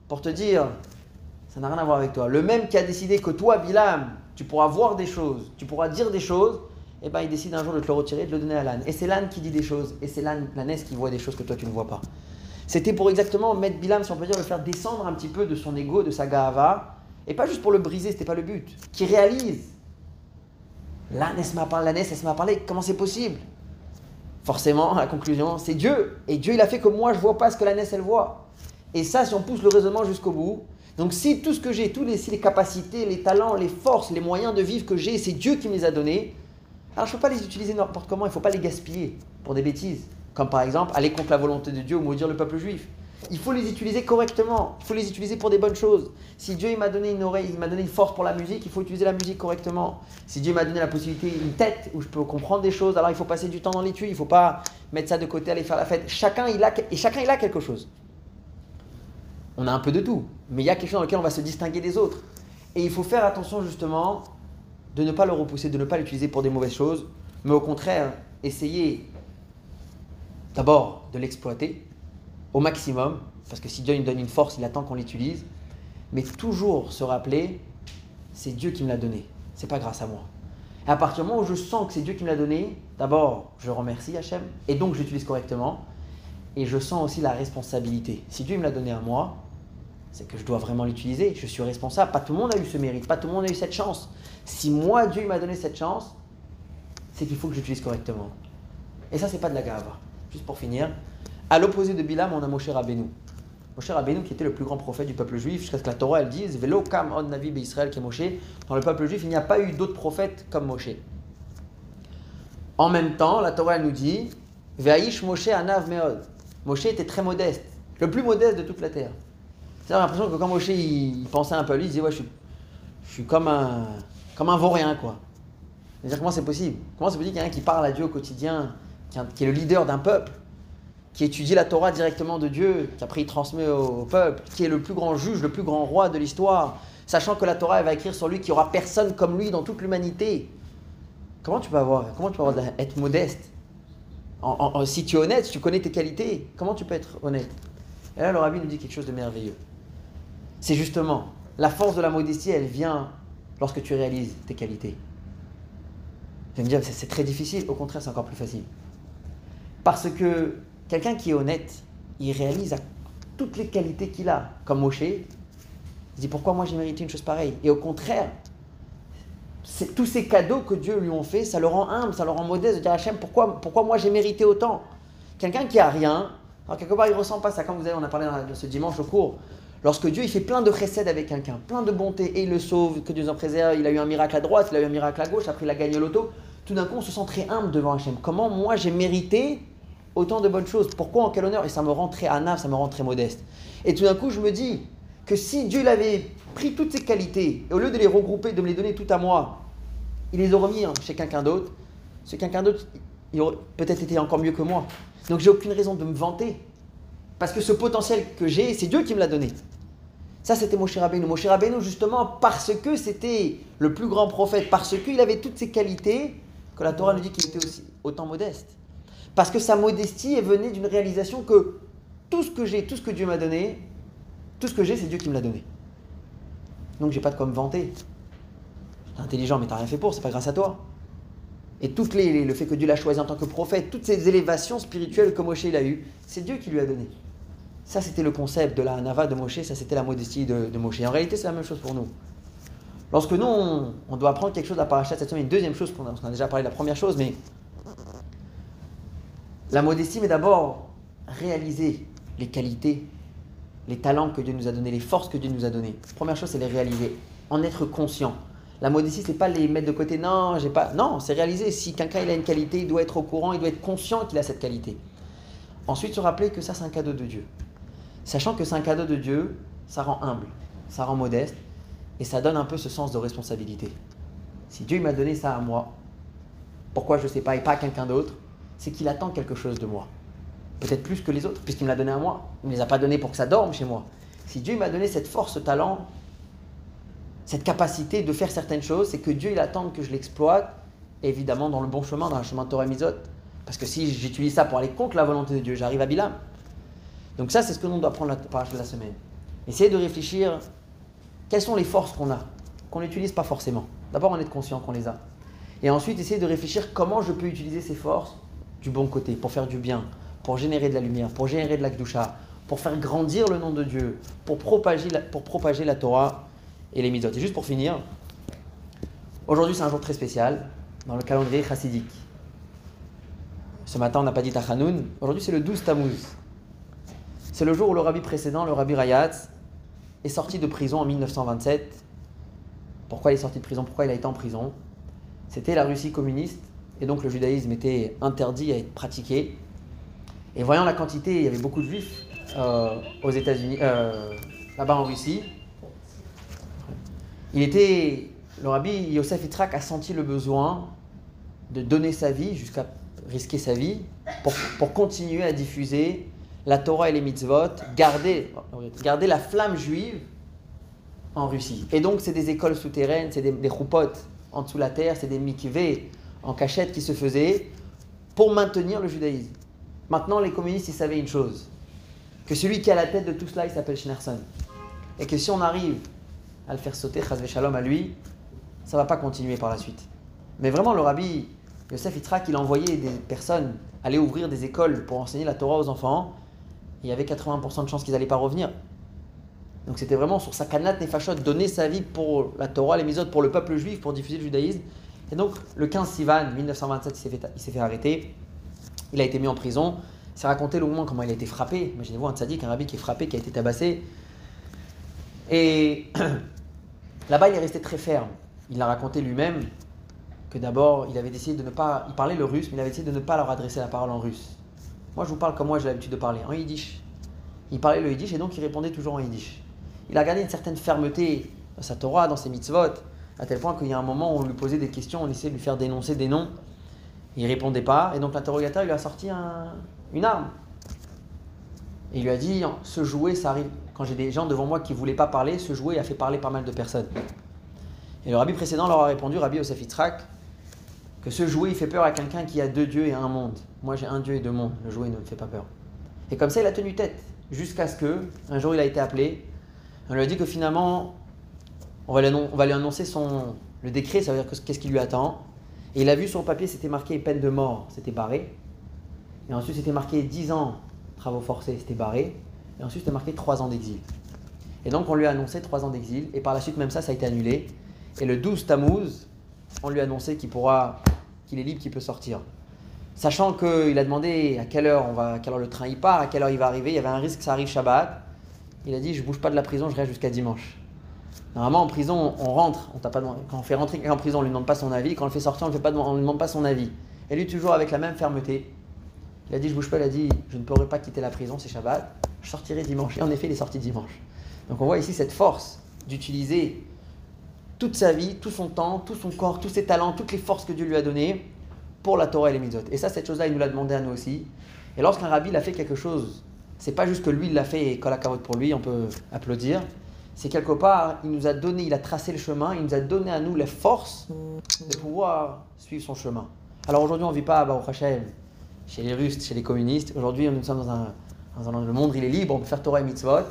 [SPEAKER 1] Pour te dire, ça n'a rien à voir avec toi. Le même qui a décidé que toi, Bilam, tu pourras voir des choses, tu pourras dire des choses, et ben il décide un jour de te le retirer et de le donner à l'âne. Et c'est l'âne qui dit des choses, et c'est l'âne, l'ânesse qui voit des choses que toi tu ne vois pas. C'était pour exactement mettre Bilam, si on peut dire, le faire descendre un petit peu de son ego, de sa gahava, et pas juste pour le briser, c'était pas le but. Qui réalise. L'ânesse m'a parlé, elle m'a parlé, comment c'est possible? Forcément, la conclusion, c'est Dieu. Et Dieu, il a fait que moi, je vois pas ce que l'ânesse, elle voit. Et ça, si on pousse le raisonnement jusqu'au bout, donc si tout ce que j'ai, tous les, les capacités, les talents, les forces, les moyens de vivre que j'ai, c'est Dieu qui me les a donnés, alors je ne peux pas les utiliser n'importe comment, il ne faut pas les gaspiller pour des bêtises. Comme par exemple aller contre la volonté de Dieu ou maudire le peuple juif. Il faut les utiliser correctement, il faut les utiliser pour des bonnes choses. Si Dieu m'a donné une oreille, il m'a donné une force pour la musique, il faut utiliser la musique correctement. Si Dieu m'a donné la possibilité, une tête où je peux comprendre des choses, alors il faut passer du temps dans l'étude, il ne faut pas mettre ça de côté, aller faire la fête. Chacun il a, et chacun il a quelque chose. On a un peu de tout, mais il y a quelque chose dans lequel on va se distinguer des autres. Et il faut faire attention justement de ne pas le repousser, de ne pas l'utiliser pour des mauvaises choses, mais au contraire, essayer d'abord de l'exploiter au maximum, parce que si Dieu nous donne une force, il attend qu'on l'utilise, mais toujours se rappeler, c'est Dieu qui me l'a donné, c'est pas grâce à moi. Et à partir du moment où je sens que c'est Dieu qui me l'a donné, d'abord, je remercie Hachem, et donc j'utilise correctement, et je sens aussi la responsabilité. Si Dieu me l'a donné à moi, c'est que je dois vraiment l'utiliser, je suis responsable. Pas tout le monde a eu ce mérite, pas tout le monde a eu cette chance. Si moi, Dieu m'a donné cette chance, c'est qu'il faut que j'utilise correctement. Et ça, c'est pas de la gave. Juste pour finir, à l'opposé de Bilam, on a Moshe Rabbeinu. Moshe Rabbeinu qui était le plus grand prophète du peuple juif, jusqu'à ce que la Torah elle dise Velo kam od navi Israël qui est Moshe. Dans le peuple juif, il n'y a pas eu d'autres prophètes comme Moshe. En même temps, la Torah elle nous dit Ve'aish Moshe anav meod. Moshe était très modeste, le plus modeste de toute la terre. C'est l'impression que quand Moshe il, pensait un peu à lui, il disait Ouais, je suis, je suis comme un, comme un vaurien, quoi. C'est-à-dire, comment c'est possible? Comment c'est possible qu'il y ait un qui parle à Dieu au quotidien, qui, est le leader d'un peuple qui étudie la Torah directement de Dieu, qui après il transmet au, peuple, qui est le plus grand juge, le plus grand roi de l'histoire, sachant que la Torah elle va écrire sur lui qu'il n'y aura personne comme lui dans toute l'humanité. Comment tu peux avoir, comment tu peux être modeste? Si tu es honnête, si tu connais tes qualités, comment tu peux être honnête? Et là, le rabbi nous dit quelque chose de merveilleux. C'est justement, la force de la modestie, elle vient lorsque tu réalises tes qualités. Je vais me dire, c'est très difficile, au contraire, c'est encore plus facile. Parce que Quelqu'un qui est honnête, il réalise toutes les qualités qu'il a, comme Moshe. Il dit pourquoi moi j'ai mérité une chose pareille? Et au contraire, tous ces cadeaux que Dieu lui ont fait, ça le rend humble, ça le rend modeste de dire Hachem, pourquoi, moi j'ai mérité autant? Quelqu'un qui a rien, alors quelque part il ressent pas ça, comme vous avez, on a parlé ce dimanche au cours. Lorsque Dieu il fait plein de recèdes avec quelqu'un, plein de bonté, et il le sauve, que Dieu en préserve, il a eu un miracle à droite, il a eu un miracle à gauche, après il a gagné l'auto, tout d'un coup on se sent très humble devant Hachem. Comment moi j'ai mérité autant de bonnes choses. Pourquoi en quel honneur? Et ça me rend très anaf, ça me rend très modeste. Et tout d'un coup, je me dis que si Dieu l'avait pris toutes ces qualités, et au lieu de les regrouper, de me les donner tout à moi, il les aurait mis chez quelqu'un d'autre, ce quelqu'un d'autre, il aurait peut-être été encore mieux que moi. Donc j'ai aucune raison de me vanter. Parce que ce potentiel que j'ai, c'est Dieu qui me l'a donné. Ça, c'était Moshe Rabbeinu. Moshe Rabbeinu, justement, parce que c'était le plus grand prophète, parce qu'il avait toutes ces qualités, que la Torah nous dit qu'il était aussi autant modeste. Parce que sa modestie est venue d'une réalisation que tout ce que j'ai, tout ce que Dieu m'a donné, tout ce que j'ai, c'est Dieu qui me l'a donné. Donc j'ai pas de quoi me vanter. T'es intelligent, mais t'as rien fait pour, c'est pas grâce à toi. Et toutes les, le fait que Dieu l'a choisi en tant que prophète, toutes ces élévations spirituelles que Moshe il a eues, c'est Dieu qui lui a donné. Ça, c'était le concept de la Nava de Moshe, ça, c'était la modestie de, de Moshe. En réalité, c'est la même chose pour nous. Lorsque nous, on, doit apprendre quelque chose à Parachat cette semaine, une deuxième chose, qu'on a, a déjà parlé de la première chose, mais la modestie, mais d'abord réaliser les qualités, les talents que Dieu nous a donnés, les forces que Dieu nous a données. Première chose, c'est les réaliser, en être conscient. La modestie, c'est pas les mettre de côté. Non, j'ai pas. Non, c'est réaliser. Si quelqu'un a une qualité, il doit être au courant, il doit être conscient qu'il a cette qualité. Ensuite, se rappeler que ça, c'est un cadeau de Dieu. Sachant que c'est un cadeau de Dieu, ça rend humble, ça rend modeste, et ça donne un peu ce sens de responsabilité. Si Dieu m'a donné ça à moi, pourquoi je ne sais pas et pas à quelqu'un d'autre c'est qu'il attend quelque chose de moi. Peut-être plus que les autres, puisqu'il me l'a donné à moi. Il ne me les a pas donnés pour que ça dorme chez moi. Si Dieu m'a donné cette force, ce talent, cette capacité de faire certaines choses, c'est que Dieu il attend que je l'exploite, évidemment dans le bon chemin, dans le chemin de Torah Misot. Parce que si j'utilise ça pour aller contre la volonté de Dieu, j'arrive à Bilam. Donc ça, c'est ce que l'on doit prendre la de la semaine. Essayez de réfléchir quelles sont les forces qu'on a, qu'on n'utilise pas forcément. D'abord, on est conscient qu'on les a. Et ensuite, essayez de réfléchir comment je peux utiliser ces forces du bon côté, pour faire du bien, pour générer de la lumière, pour générer de la pour faire grandir le nom de Dieu, pour propager la, Torah et les mitzvot. Et juste pour finir, aujourd'hui c'est un jour très spécial dans le calendrier chassidique. Ce matin on n'a pas dit Tachanoun, aujourd'hui c'est le 12 Tammuz. C'est le jour où le rabbi précédent, le rabbi Rayatz, est sorti de prison en 1927. Pourquoi il est sorti de prison? Pourquoi il a été en prison? C'était la Russie communiste et donc le judaïsme était interdit à être pratiqué. Et voyant la quantité, il y avait beaucoup de juifs euh, aux États-Unis, euh, là-bas en Russie. Il était, le rabbi Yosef Itrak a senti le besoin de donner sa vie, jusqu'à risquer sa vie, pour, pour, continuer à diffuser la Torah et les mitzvot, garder, garder la flamme juive en Russie. Et donc, c'est des écoles souterraines, c'est des, des en dessous de la terre, c'est des mikveh en cachette qui se faisait pour maintenir le judaïsme. Maintenant, les communistes, ils savaient une chose, que celui qui est à la tête de tout cela, il s'appelle Schneerson. et que si on arrive à le faire sauter, chazve shalom à lui, ça va pas continuer par la suite. Mais vraiment, le rabbi Yosef Yitzhak, il envoyait des personnes aller ouvrir des écoles pour enseigner la Torah aux enfants. Il y avait 80% de chances qu'ils n'allaient pas revenir. Donc c'était vraiment sur sa kanat nefashot, donner sa vie pour la Torah, les misotes, pour le peuple juif, pour diffuser le judaïsme. Et donc le 15 Sivan 1927, il s'est fait, il arrêter. Il a été mis en prison. C'est raconté longuement comment il a été frappé. Imaginez-vous un tzaddik, un rabbi qui est frappé, qui a été tabassé. Et <clears throat> là-bas, il est resté très ferme. Il a raconté lui-même que d'abord, il avait décidé de ne pas. Il parlait le russe, mais il avait décidé de ne pas leur adresser la parole en russe. Moi, je vous parle comme moi j'ai l'habitude de parler, en yiddish. Il parlait le yiddish et donc il répondait toujours en yiddish. Il a gardé une certaine fermeté dans sa Torah, dans ses mitzvot, à tel point qu'il y a un moment où on lui posait des questions, on essayait de lui faire dénoncer des noms. Il répondait pas, et donc l'interrogateur lui a sorti un- une arme. Et il lui a dit Ce jouet, ça arrive. Quand j'ai des gens devant moi qui voulaient pas parler, ce jouet a fait parler pas mal de personnes. Et le rabbi précédent leur a répondu, Rabbi Yosef que ce jouet il fait peur à quelqu'un qui a deux dieux et un monde. Moi j'ai un dieu et deux mondes, le jouet ne me fait pas peur. Et comme ça il a tenu tête, jusqu'à ce que, un jour il a été appelé, on lui a dit que finalement, on va lui, annoncer son, le décret, ça veut dire que- qu'est-ce qui lui attend. Et il a vu sur le papier, c'était marqué peine de mort, c'était barré. Et ensuite c'était marqué 10 ans travaux forcés, c'était barré. Et ensuite c'était marqué 3 ans d'exil. Et donc on lui a annoncé 3 ans d'exil, et par la suite même ça, ça a été annulé. Et le 12 Tammuz, on lui a annoncé qu'il pourra, qu'il est libre, qu'il peut sortir. Sachant qu'il a demandé à quelle heure on va, à quelle heure le train il part, à quelle heure il va arriver, il y avait un risque que ça arrive Shabbat. Il a dit je bouge pas de la prison, je reste jusqu'à dimanche. Normalement en prison on rentre, on pas quand on fait rentrer quelqu'un en prison on lui demande pas son avis, quand on le fait sortir on ne lui demande pas son avis. Et lui toujours avec la même fermeté. Il a dit je bouge pas, il a dit je ne pourrai pas quitter la prison, c'est Shabbat, je sortirai dimanche. Et en effet il est sorti dimanche. Donc on voit ici cette force d'utiliser toute sa vie, tout son temps, tout son corps, tous ses talents, toutes les forces que Dieu lui a données pour la Torah et les mitzvot. Et ça, cette chose-là, il nous l'a demandé à nous aussi. Et lorsqu'un rabbi il a fait quelque chose, c'est pas juste que lui il l'a fait et kol hakavod pour lui, on peut applaudir. C'est quelque part, il nous a donné, il a tracé le chemin, il nous a donné à nous la force de pouvoir suivre son chemin. Alors aujourd'hui, on ne vit pas à Baruch Hashem, chez les Russes, chez les communistes. Aujourd'hui, nous sommes dans un, dans un le monde, il est libre, on peut faire Torah et mitzvot.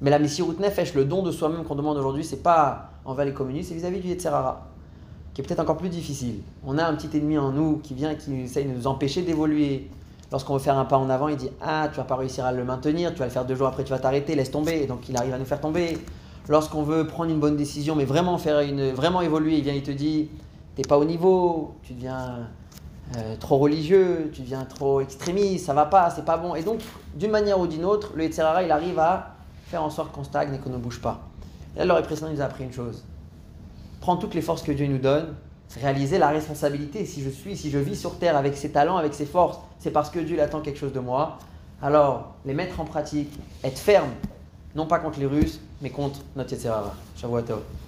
[SPEAKER 1] Mais la Messirut Nefesh, le don de soi-même qu'on demande aujourd'hui, c'est pas envers les communistes, c'est vis-à-vis du Yetzerara, qui est peut-être encore plus difficile. On a un petit ennemi en nous qui vient, qui essaye de nous empêcher d'évoluer. Lorsqu'on veut faire un pas en avant, il dit Ah, tu vas pas réussir à le maintenir, tu vas le faire deux jours après, tu vas t'arrêter, laisse tomber. Et donc il arrive à nous faire tomber. Lorsqu'on veut prendre une bonne décision, mais vraiment faire une, vraiment évoluer, il vient, il te dit T'es pas au niveau, tu deviens euh, trop religieux, tu deviens trop extrémiste, ça va pas, c'est pas bon. Et donc, d'une manière ou d'une autre, le Yetzerara, il arrive à faire en sorte qu'on stagne et qu'on ne bouge pas. Et là, le précédent nous a appris une chose prendre toutes les forces que Dieu nous donne, réaliser la responsabilité. Si je suis, si je vis sur terre avec ses talents, avec ses forces, c'est parce que Dieu attend quelque chose de moi. Alors, les mettre en pratique, être ferme, non pas contre les Russes, mais contre notre Yetzerara. Shavuot.